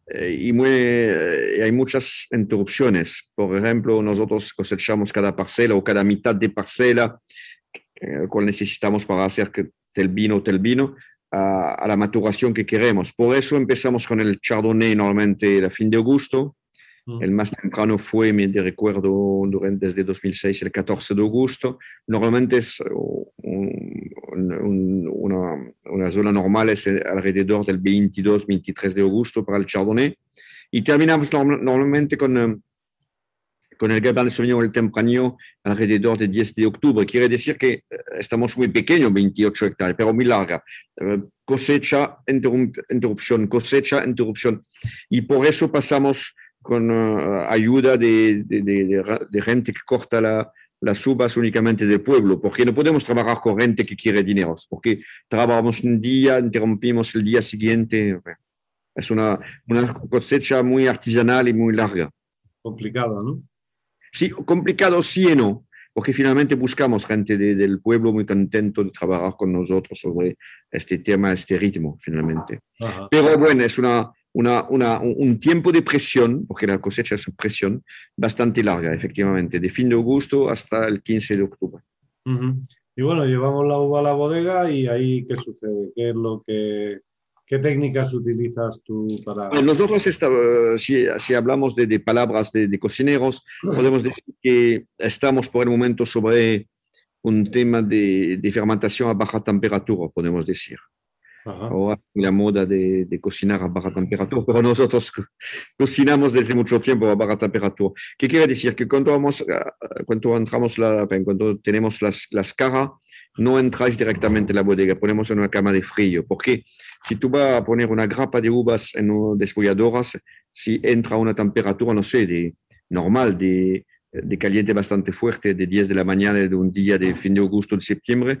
eh, y muy, eh, hay muchas interrupciones. Por ejemplo, nosotros cosechamos cada parcela o cada mitad de parcela, eh, cual necesitamos para hacer que el vino, el vino, a, a, la maturación que queremos. Por eso empezamos con el Chardonnay normalmente a fin de agosto. Mm. El más temprano fue, me recuerdo, desde 2006, el 14 de agosto. Normalmente es un, un, una, una, zona normal, es alrededor del 22-23 de agosto para el Chardonnay. Y terminamos normalmente con con el Cabernet Sauvignon el tempranillo alrededor de 10 de octubre. Quiere decir que eh, estamos muy pequeños, 28 hectáreas, pero muy larga. Eh, cosecha, interrupción, cosecha, interrupción. Y por eso pasamos con uh, ayuda de, de, de, de, gente que corta la, las uvas únicamente del pueblo, porque no podemos trabajar con gente que quiere dinero, porque trabajamos un día, interrumpimos el día siguiente. Es una, una cosecha muy artesanal y muy larga. Complicada, ¿no? Sí, complicado sí y no, porque finalmente buscamos gente de, del pueblo muy contento de trabajar con nosotros sobre este tema, este ritmo, finalmente. Ajá. Pero bueno, es una, una, una, un tiempo de presión, porque la cosecha es presión, bastante larga, efectivamente, de fin de agosto hasta el 15 de octubre. Uh -huh. Y bueno, llevamos la uva a la bodega y ahí, ¿qué sucede? ¿Qué es lo que ¿Qué técnicas utilizas tú para...? Nosotros, está, si, si, hablamos de, de palabras de, de, cocineros, podemos decir que estamos por el momento sobre un tema de, de fermentación a baja temperatura, podemos decir. Ajá. Ahora la moda de, de, cocinar a baja temperatura, pero nosotros cocinamos desde mucho tiempo a baja temperatura. ¿Qué quiere decir? Que cuando, vamos, cuando entramos, la, cuando tenemos las, las caras, no entráis directamente en la bodega, ponemos en una cama de frío, porque si tú vas a poner una grapa de uvas en una desfolladoras, si entra una temperatura, no sé, de normal, de, de caliente bastante fuerte, de 10 de la mañana de un día de fin de agosto, de septiembre,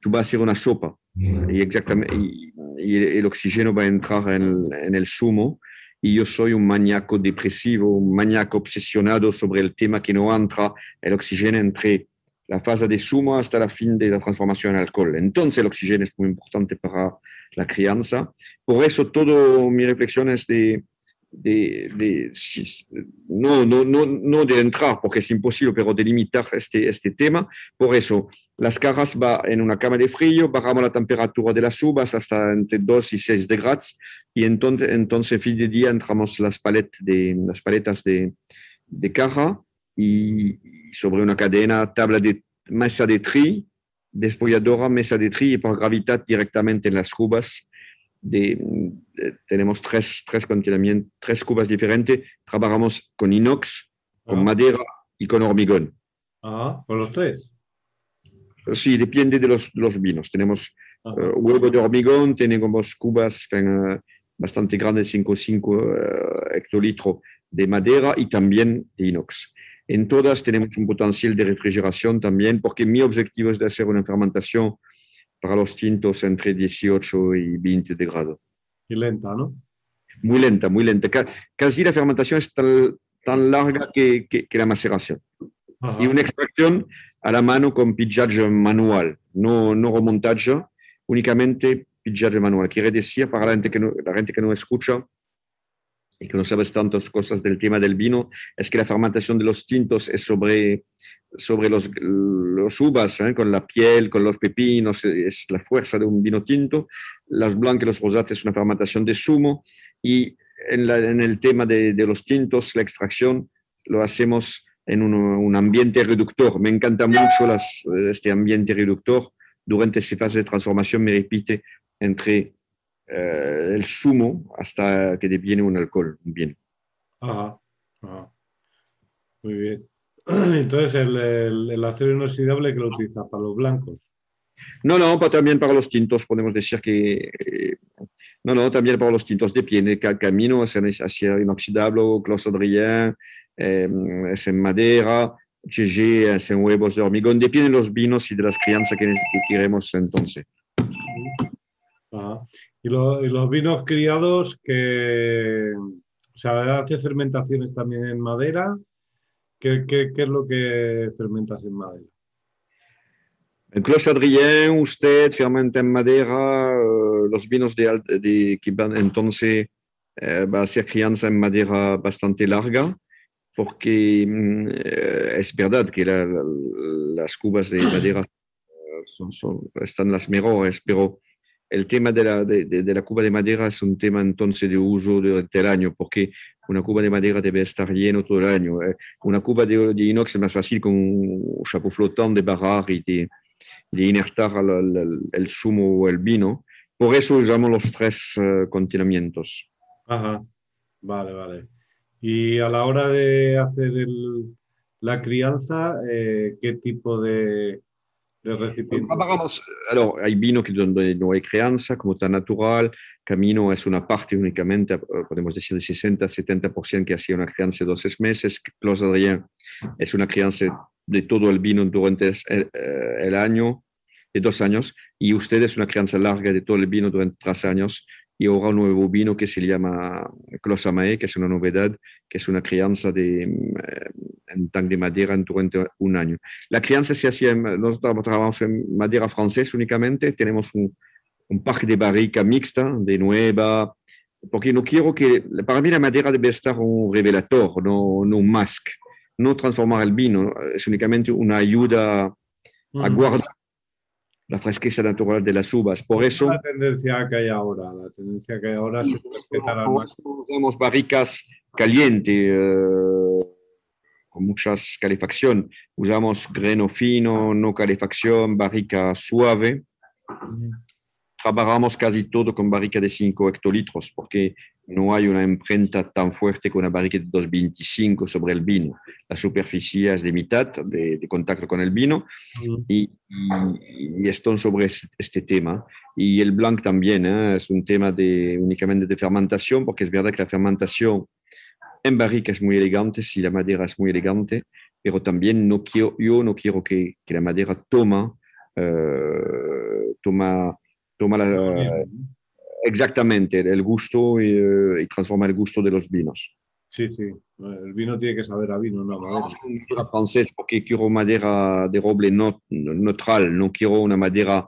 tú vas a hacer una sopa. Y, exactamente, y, y el oxígeno va a entrar en, en el zumo. Y yo soy un maníaco depresivo, un maníaco obsesionado sobre el tema que no entra el oxígeno entre la fase de sumo hasta la fin de la transformación en alcohol. Entonces el oxígeno es muy importante para la crianza. Por eso todo mi reflexión es de, de, no, no, no, no, de entrar, porque es imposible, pero de limitar este, este tema. Por eso, las cajas va en una cama de frío, bajamos la temperatura de las uvas hasta entre 2 y 6 grados, y entonces, entonces fin de día entramos las, paletas de, las paletas de, de caja y, sobre una cadena, tabla de mesa de tri, despolladora, mesa de tri y por gravedad directamente en las cubas. De, tenemos tres, tres tres cubas diferentes. Trabajamos con inox, con ah. madera y con hormigón. Ah, con los tres. Sí, depende de los, los vinos. Tenemos uh, huevo de hormigón, tenemos cubas uh, bastante grandes, 5,5 uh, hectolitros de madera y también de inox. En todas tenemos un potencial de refrigeración también, porque mi objetivo es de hacer una fermentación para los tintos entre 18 y 20 de grado. Y lenta, ¿no? Muy lenta, muy lenta. Casi la fermentación es tan, tan larga que, que, la maceración. Y una extracción a la mano con pillaje manual, no, no remontaje, únicamente pillaje manual. Quiere decir, para la gente que no, la gente que no escucha, y que no sabes tantas cosas del tema del vino, es que la fermentación de los tintos es sobre, sobre los, los uvas, ¿eh? con la piel, con los pepinos, es la fuerza de un vino tinto. Los blancos y los rosados es una fermentación de zumo y en, en el tema de, de, los tintos, la extracción lo hacemos en un, un ambiente reductor. Me encanta mucho las, este ambiente reductor. Durante esa fase de transformación me repite entre eh, el zumo hasta que deviene un alcohol, bien. Ajá, Muy bien. Entonces, el, el, acero inoxidable que lo utiliza para los blancos. No, no, pero también para los tintos podemos decir que. Eh, no, no, también para los tintos depende. Cada camino es acero inoxidable, Clos Adrien, eh, es en madera, GG es en huevos de hormigón. Depende de los vinos y de las crianzas que, que queremos entonces. Ajá. Y, los vinos criados que, o sea, hace fermentaciones también en madera. ¿Qué, es lo que fermentas en madera? En Clos Adrien, usted fermenta en madera eh, los vinos de, de, que van entonces eh, va a ser crianza en madera bastante larga, porque mm, eh, es verdad que las cubas de madera son, están las mejores, pero el tema de la, de, la, cuba de madera es un tema entonces de uso durante el año, porque una cuba de madera debe estar lleno todo el año. Eh. Una cuba de, inox es más fácil con un chapeau flotante de barrar y de, de inertar el, zumo o el vino. Por eso usamos los tres uh, contenimientos. Ajá, vale, vale. Y a la hora de hacer el, la crianza, eh, ¿qué tipo de, hay vino que donde no hay crianza, como está natural. Camino es una parte únicamente, podemos decir, de 60-70% que hacía una crianza de 12 meses. Clos Adrien es una crianza de todo el vino durante el, eh, el, año, de dos años. Y usted es una crianza larga de todo el vino durante tres años y ahora un nuevo vino que se llama Closamae, que es una novedad, que es una crianza de, eh, en tanque de madera durante un año. La crianza se hacía, nosotros trabajamos en madera francesa únicamente, tenemos un, un parque de barrica mixta, de nueva, porque no quiero que, para mí la madera debe estar un revelador, no, no un mask, no transformar el vino, es únicamente una ayuda a guardar la fresqueza natural de las uvas. Por eso... La tendencia que hay ahora, la tendencia que hay ahora es respetar al Usamos barricas calientes, eh, con muchas calefacción. Usamos greno fino, no calefacción, barrica suave. Trabajamos casi todo con barrica de 5 hectolitros porque no hay una imprenta tan fuerte con una barrica de 2,25 sobre el vino. La superficie es de mitad de, contacto con el vino y, y, están sobre este tema. Y el blanc también ¿eh? es un tema de, únicamente de fermentación, porque es verdad que la fermentación en barrica es muy elegante, si la madera es muy elegante, pero también no quiero, yo no quiero que, que la madera toma, uh, toma, toma la, exactamente el gusto y, y, transforma el gusto de los vinos. Sí, sí. El vino tiene que saber a vino, no madera. madera francés porque quiero madera de roble no, neutral, no quiero una madera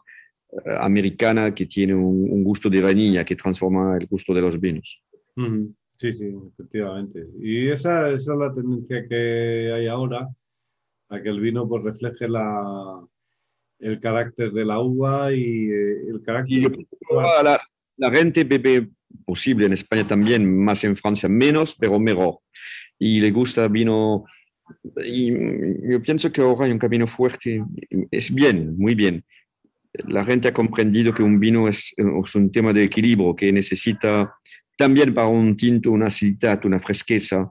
americana que tiene un, un, gusto de vainilla que transforma el gusto de los vinos. Sí, sí, efectivamente. Y esa, esa, es la tendencia que hay ahora, a que el vino pues refleje la, el carácter de la uva y eh, el carácter... de la, la, gente bebe posible en España también, más en Francia menos, pero mejor. Y le gusta vino... Y yo pienso que ahora hay un camino fuerte, es bien, muy bien. La gente ha comprendido que un vino es, es un tema de equilibrio, que necesita también para un tinto una acididad, una fresqueza,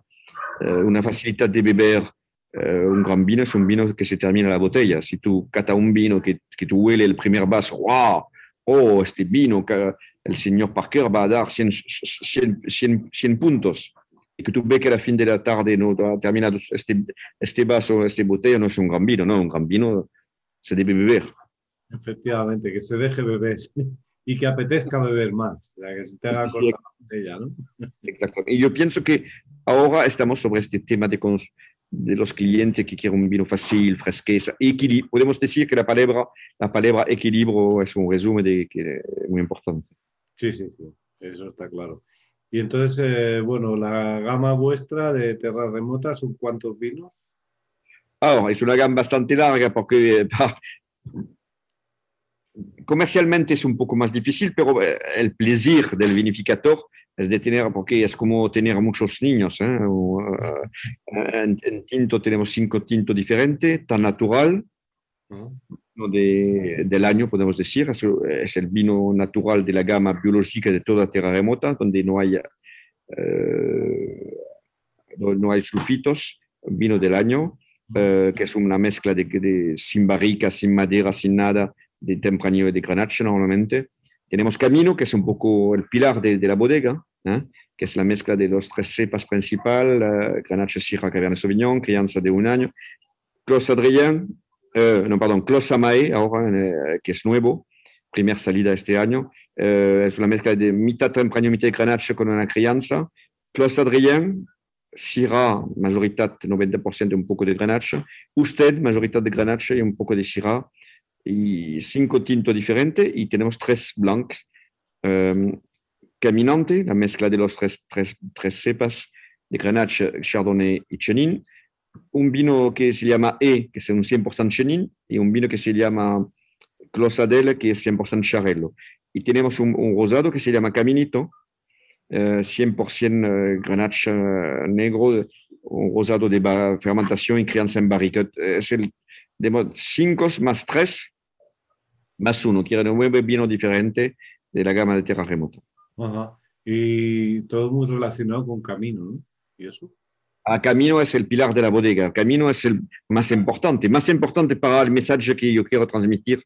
eh, una facilidad de beber. Eh, un gran vino es un vino que se termina la botella. Si tú cata un vino que, que tú huele el primer vaso, ¡wow! Oh, este vino el señor Parker va a dar 100, 100, 100, puntos. Y que tú ves que a la fin de la tarde no ha terminado este, este vaso, este botella, no es un gran vino, no, un gran vino se debe beber. Efectivamente, que se deje beber y que apetezca beber más, que se te haga corta la botella, ¿no? Exacto. Y yo pienso que ahora estamos sobre este tema de, de los clientes que quieren un vino fácil, fresqueza, equilibrio. Podemos decir que la palabra, la palabra equilibrio es un resumen de que es muy importante. Sí, sí, sí, eso está claro. Y entonces, eh, bueno, la gama vuestra de Terra Remota, ¿son cuántos vinos? Ahora, es una gama bastante larga porque comercialmente es un poco más difícil, pero eh, el placer del vinificador es de tener, porque es como tener muchos niños. ¿eh? Eh, en, tinto tenemos cinco tintos diferentes, tan natural, de, del año podemos decir, es, el vino natural de la gama biológica de toda tierra remota, donde no hay, no, hay sulfitos, vino del año, que es una mezcla de, de, sin barrica, sin madera, sin nada, de Tempranillo y de Grenache normalmente. Tenemos Camino, que es un poco el pilar de, de la bodega, ¿eh? que es la mezcla de los tres cepas principales, uh, Grenache, Syrah, Cabernet Sauvignon, crianza de un año. Clos Adrien, uh, no, perdón, Clos Amae, ahora, uh, que es nuevo, primera salida este año. es una mezcla de mitad Tempranillo, mitad Grenache con una crianza. Clos Adrien, Syrah, mayoritad 90% un poco de Grenache. Usted, mayoritad de Grenache y un poco de Syrah y cinco tintos diferentes y tenemos tres blancos. Um, caminante, la mezcla de los tres, tres, tres cepas de Grenache, Chardonnay y Chenin. Un vino que se llama E, que es un 100% Chenin, y un vino que se llama Closadel, que es 100% Charello. Y tenemos un, un, rosado que se llama Caminito, uh, 100% Grenache negro, un rosado de fermentación y crianza en barrica. Es el de 5 más 3 más uno, quiere nueve vinos diferentes de la gama de tierra remota. Ajá. Y todo muy relacionado con Camino, ¿no? ¿Y eso? A Camino es el pilar de la bodega. Camino es el más importante, más importante para el mensaje que yo quiero transmitir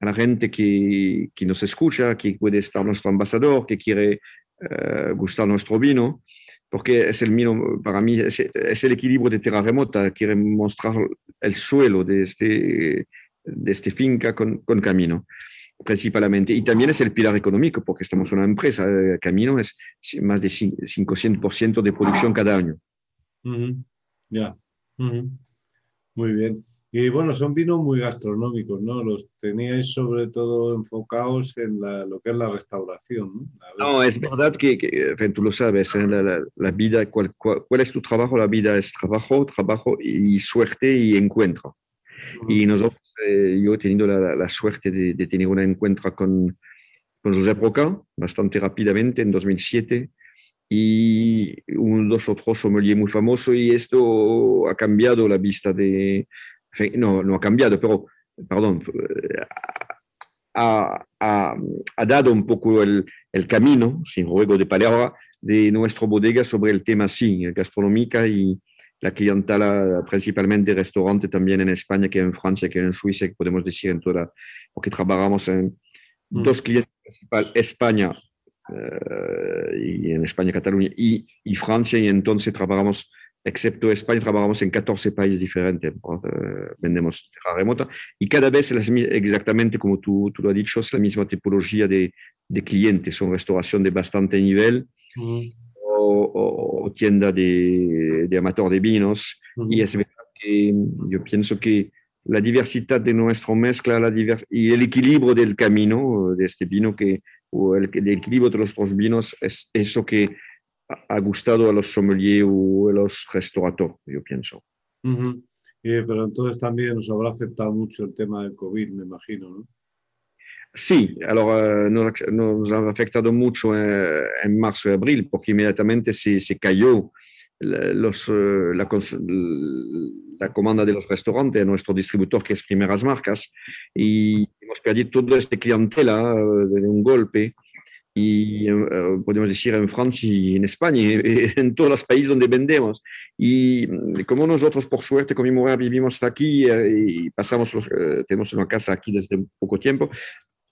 a la gente que, que nos escucha, que puede estar nuestro ambasador, que quiere uh, gustar nuestro vino, porque es el vino, para mí, es, es, el equilibrio de tierra remota, quiere mostrar el suelo de este de este finca con, con, Camino, principalmente. Y también es el pilar económico, porque estamos una empresa. Eh, Camino es más de 500% de producción cada año. Ya. Muy bien. Y bueno, son vinos muy gastronómicos, ¿no? Los teníais sobre todo enfocados en lo que es la restauración, ¿no? no es verdad que, tú lo sabes, ¿eh? la, la, vida, cuál, cuál, es tu trabajo? La vida es trabajo, trabajo y suerte y encuentro. Y nosotros, eh, yo he tenido la, la suerte de, de, tener un encuentro con, con José Roca bastante rápidamente en 2007 y un, dos otros sommeliers muy famosos y esto ha cambiado la vista de... No, no ha cambiado, pero, perdón, ha, ha, ha dado un poco el, el, camino, sin juego de palabra, de nuestra bodega sobre el tema, sí, gastronómica y, la clientela principalmente restaurante también en España que en Francia, que en Suiza, que podemos decir en toda, porque trabajamos en mm. dos clientes principales, España eh, y en España, Cataluña y, y, Francia, y entonces trabajamos excepto España, trabajamos en 14 países diferentes, eh, vendemos tierra remota y cada vez es exactamente como tú, tú, lo has dicho, es la misma tipología de, de clientes, son restauración de bastante nivel o, o, tienda de, de, amateur de vinos y es verdad que yo pienso que la diversidad de nuestra mezcla la y el equilibrio del camino de este vino que, o el, el equilibrio de nuestros vinos es eso que ha gustado a los sommeliers o a los restauradores, yo pienso. pero entonces también nos habrá afectado mucho el tema del COVID, me imagino, ¿no? Sí, alors, nos, nos, ha afectado mucho eh, en marzo y abril porque inmediatamente se, se cayó los, eh, la, la, comanda de los restaurantes nuestro distribuidor que es Primeras Marcas y hemos perdido toda esta clientela eh, de un golpe y uh, podemos decir en Francia y en España, en todos los países donde vendemos. Y como nosotros, por suerte, con mi mujer vivimos aquí y pasamos, los, tenemos una casa aquí desde poco tiempo,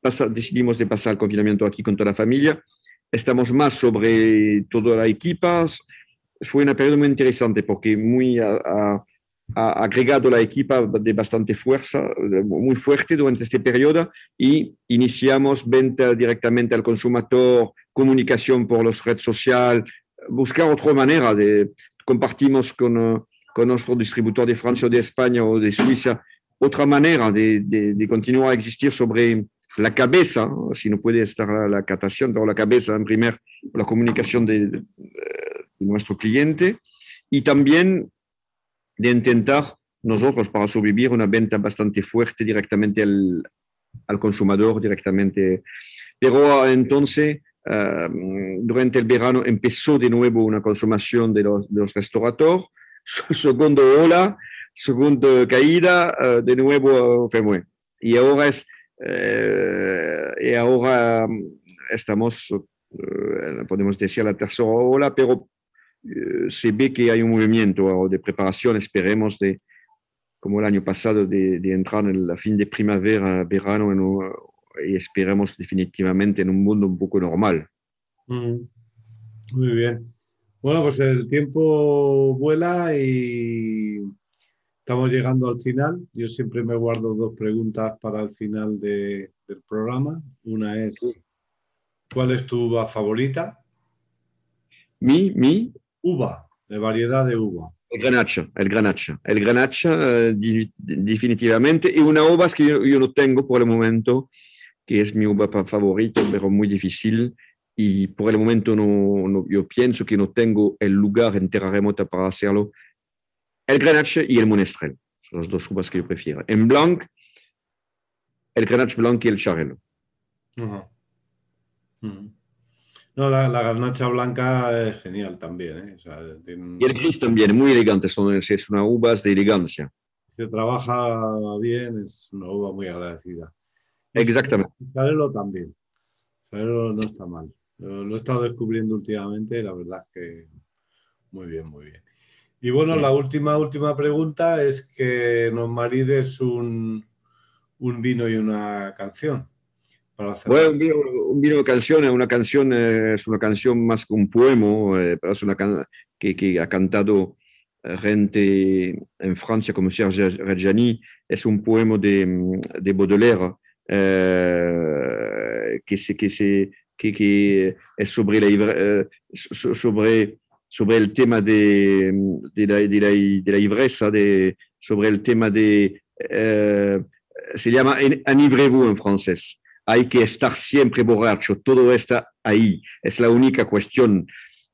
pasa, decidimos de pasar el confinamiento aquí con toda la familia. Estamos más sobre toda la equipa. Fue una periodo muy interesante porque muy a, a, ha agregado la equipa de bastante fuerza, muy fuerte durante este periodo y iniciamos venta directamente al consumidor, comunicación por las redes sociales, buscar otra manera de compartimos con, con nuestro distribuidor de Francia o de España o de Suiza otra manera de, de, de continuar a existir sobre la cabeza, si no puede estar la, la catación, pero la cabeza en primer, la comunicación de, de nuestro cliente y también de intentar nosotros para sobrevivir una venta bastante fuerte directamente al, al consumidor, directamente. Pero entonces, uh, durante el verano empezó de nuevo una consumación de los, de los restauradores, ola, segunda caída, uh, de nuevo muy. Y ahora, es, uh, y ahora estamos, podemos decir, la tercera ola, pero eh, se ve que hay un movimiento de preparación, esperemos, de, como el año pasado, de, de entrar en la fin de primavera, verano, en un, y esperemos definitivamente en un mundo un poco normal. Mm. Muy bien. Bueno, pues el tiempo vuela y estamos llegando al final. Yo siempre me guardo dos preguntas para el final de, del programa. Una es, ¿cuál es tu favorita? Mi, mi, uva, de variedad de uva. El granacha, el granacha. El granacha di, definitivamente. Y una uva que yo, yo, no tengo por el momento, que es mi uva favorita, pero muy difícil. Y por el momento no, no, yo pienso que no tengo el lugar en tierra remota para hacerlo. El granacha y el monestrel. Son las dos uvas que yo prefiero. En blanc, el grenache blanc y el charelo. Uh -huh. Uh -huh. No, la, la, garnacha blanca es genial también. ¿eh? O sea, tiene... Y el gris también, muy elegante, son, es una uva de elegancia. Se trabaja bien, es una uva muy agradecida. Exactamente. Y Sarelo también. Sarelo no está mal. Lo, lo, he estado descubriendo últimamente y la verdad es que muy bien, muy bien. Y bueno, bien. la última, última pregunta es que nos marides un, un vino y una canción. Bueno, un vino, un vino, de canción, una canción eh, es una canción más que un poema, eh, pero es una can que, que, ha cantado eh, gente en Francia como Serge Reggiani, es un poema de, de Baudelaire eh, que, se, que, se, que, que, es sobre, la, sobre, sobre el tema de, de, la, de, la, de la ivresa, de, sobre el tema de... se llama Enivrez-vous en francés hay que estar siempre borracho, todo está ahí. Es la única cuestión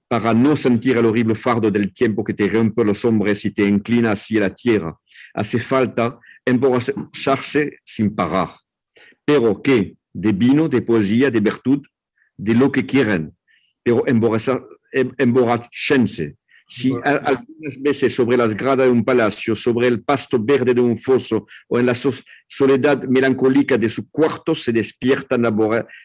para no sentir el horrible fardo del tiempo que te rompe los hombres y te inclina hacia la tierra. Hace falta emborracharse sin parar. Pero que de vino, de poesía, de virtud, de lo que quieran, pero emborrachense si algunas veces sobre las gradas de un palacio, sobre el pasto verde de un foso o en la soledad melancólica de su cuarto se despiertan la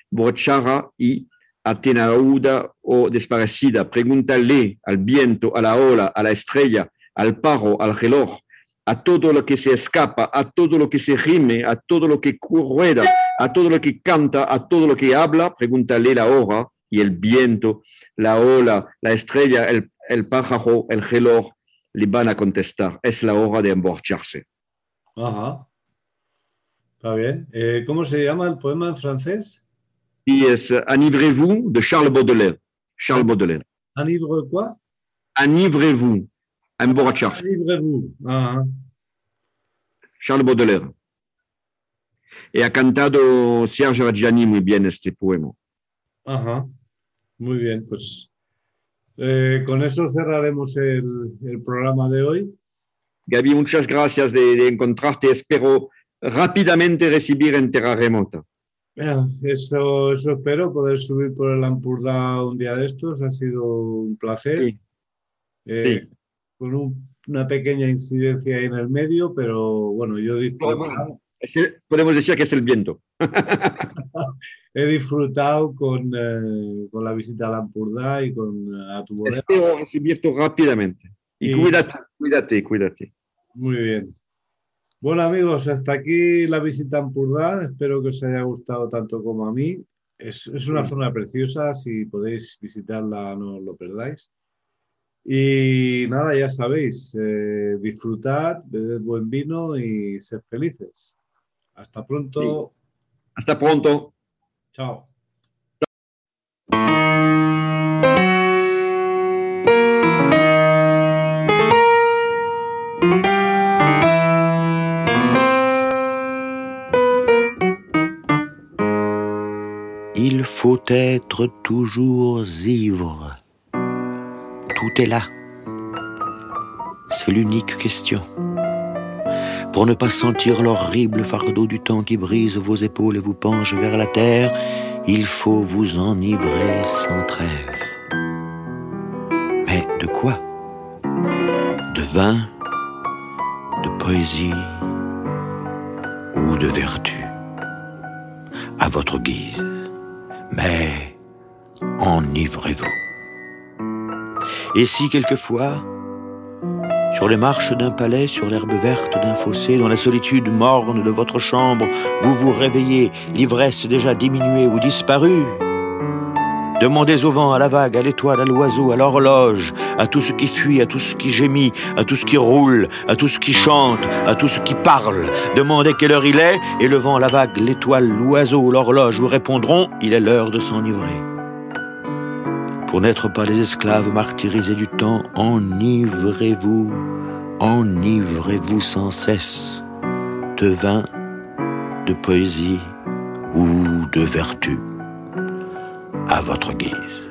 borrachara y atenauda o desparecida, pregúntale al viento, a la ola, a la estrella, al paro, al reloj, a todo lo que se escapa, a todo lo que se rime, a todo lo que rueda, a todo lo que canta, a todo lo que habla, pregúntale la hora y el viento, la ola, la estrella, el, el pájaro, el reloj, le van a contestar, es la hora de emborracharse. Ajá. Está bien. Eh, ¿Cómo se llama el poema en francés? Y es Enivrez-vous de Charles Baudelaire. Charles Baudelaire. ¿Enivre quoi? Enivrez-vous. Emborracharse. Enivrez-vous. Ajá. Charles Baudelaire. Y ha cantado Serge Reggiani muy bien este poema. Ajá. Muy bien, pues eh, con eso cerraremos el, el, programa de hoy. Gaby, muchas gracias de, de encontrarte. Espero rápidamente recibir en Terra Remota. Eso, eso espero, poder subir por el Ampurdá un día de estos. Ha sido un placer. Sí. Eh, sí. Con un, una pequeña incidencia ahí en el medio, pero bueno, yo disfruto. Podemos decir que es el viento. He disfrutado con, eh, con, la visita a Lampurdá y con eh, a tu bodega. Espero recibirte rápidamente. Y, y, cuídate, cuídate, cuídate. Muy bien. Bueno amigos, hasta aquí la visita a Ampurdá. Espero que os haya gustado tanto como a mí. Es, es una sí. zona preciosa. Si podéis visitarla, no os lo perdáis. Y nada, ya sabéis, eh, disfrutad, bebed buen vino y sed felices. Hasta pronto. Sí. Hasta pronto. Chao. Il faut être toujours ivre. Tout est là. C'est l'unique question pour ne pas sentir l'horrible fardeau du temps qui brise vos épaules et vous penche vers la terre, il faut vous enivrer sans trêve. Mais de quoi? De vin, de poésie? Ou de vertu? À votre guise. Mais enivrez-vous. Et si quelquefois, sur les marches d'un palais, sur l'herbe verte d'un fossé, dans la solitude morne de votre chambre, vous vous réveillez, l'ivresse déjà diminuée ou disparue. Demandez au vent, à la vague, à l'étoile, à l'oiseau, à l'horloge, à tout ce qui fuit, à tout ce qui gémit, à tout ce qui roule, à tout ce qui chante, à tout ce qui parle. Demandez quelle heure il est, et le vent, la vague, l'étoile, l'oiseau, l'horloge vous répondront, il est l'heure de s'enivrer pour n'être pas les esclaves martyrisés du temps, enivrez-vous, enivrez-vous sans cesse de vin, de poésie ou de vertu à votre guise.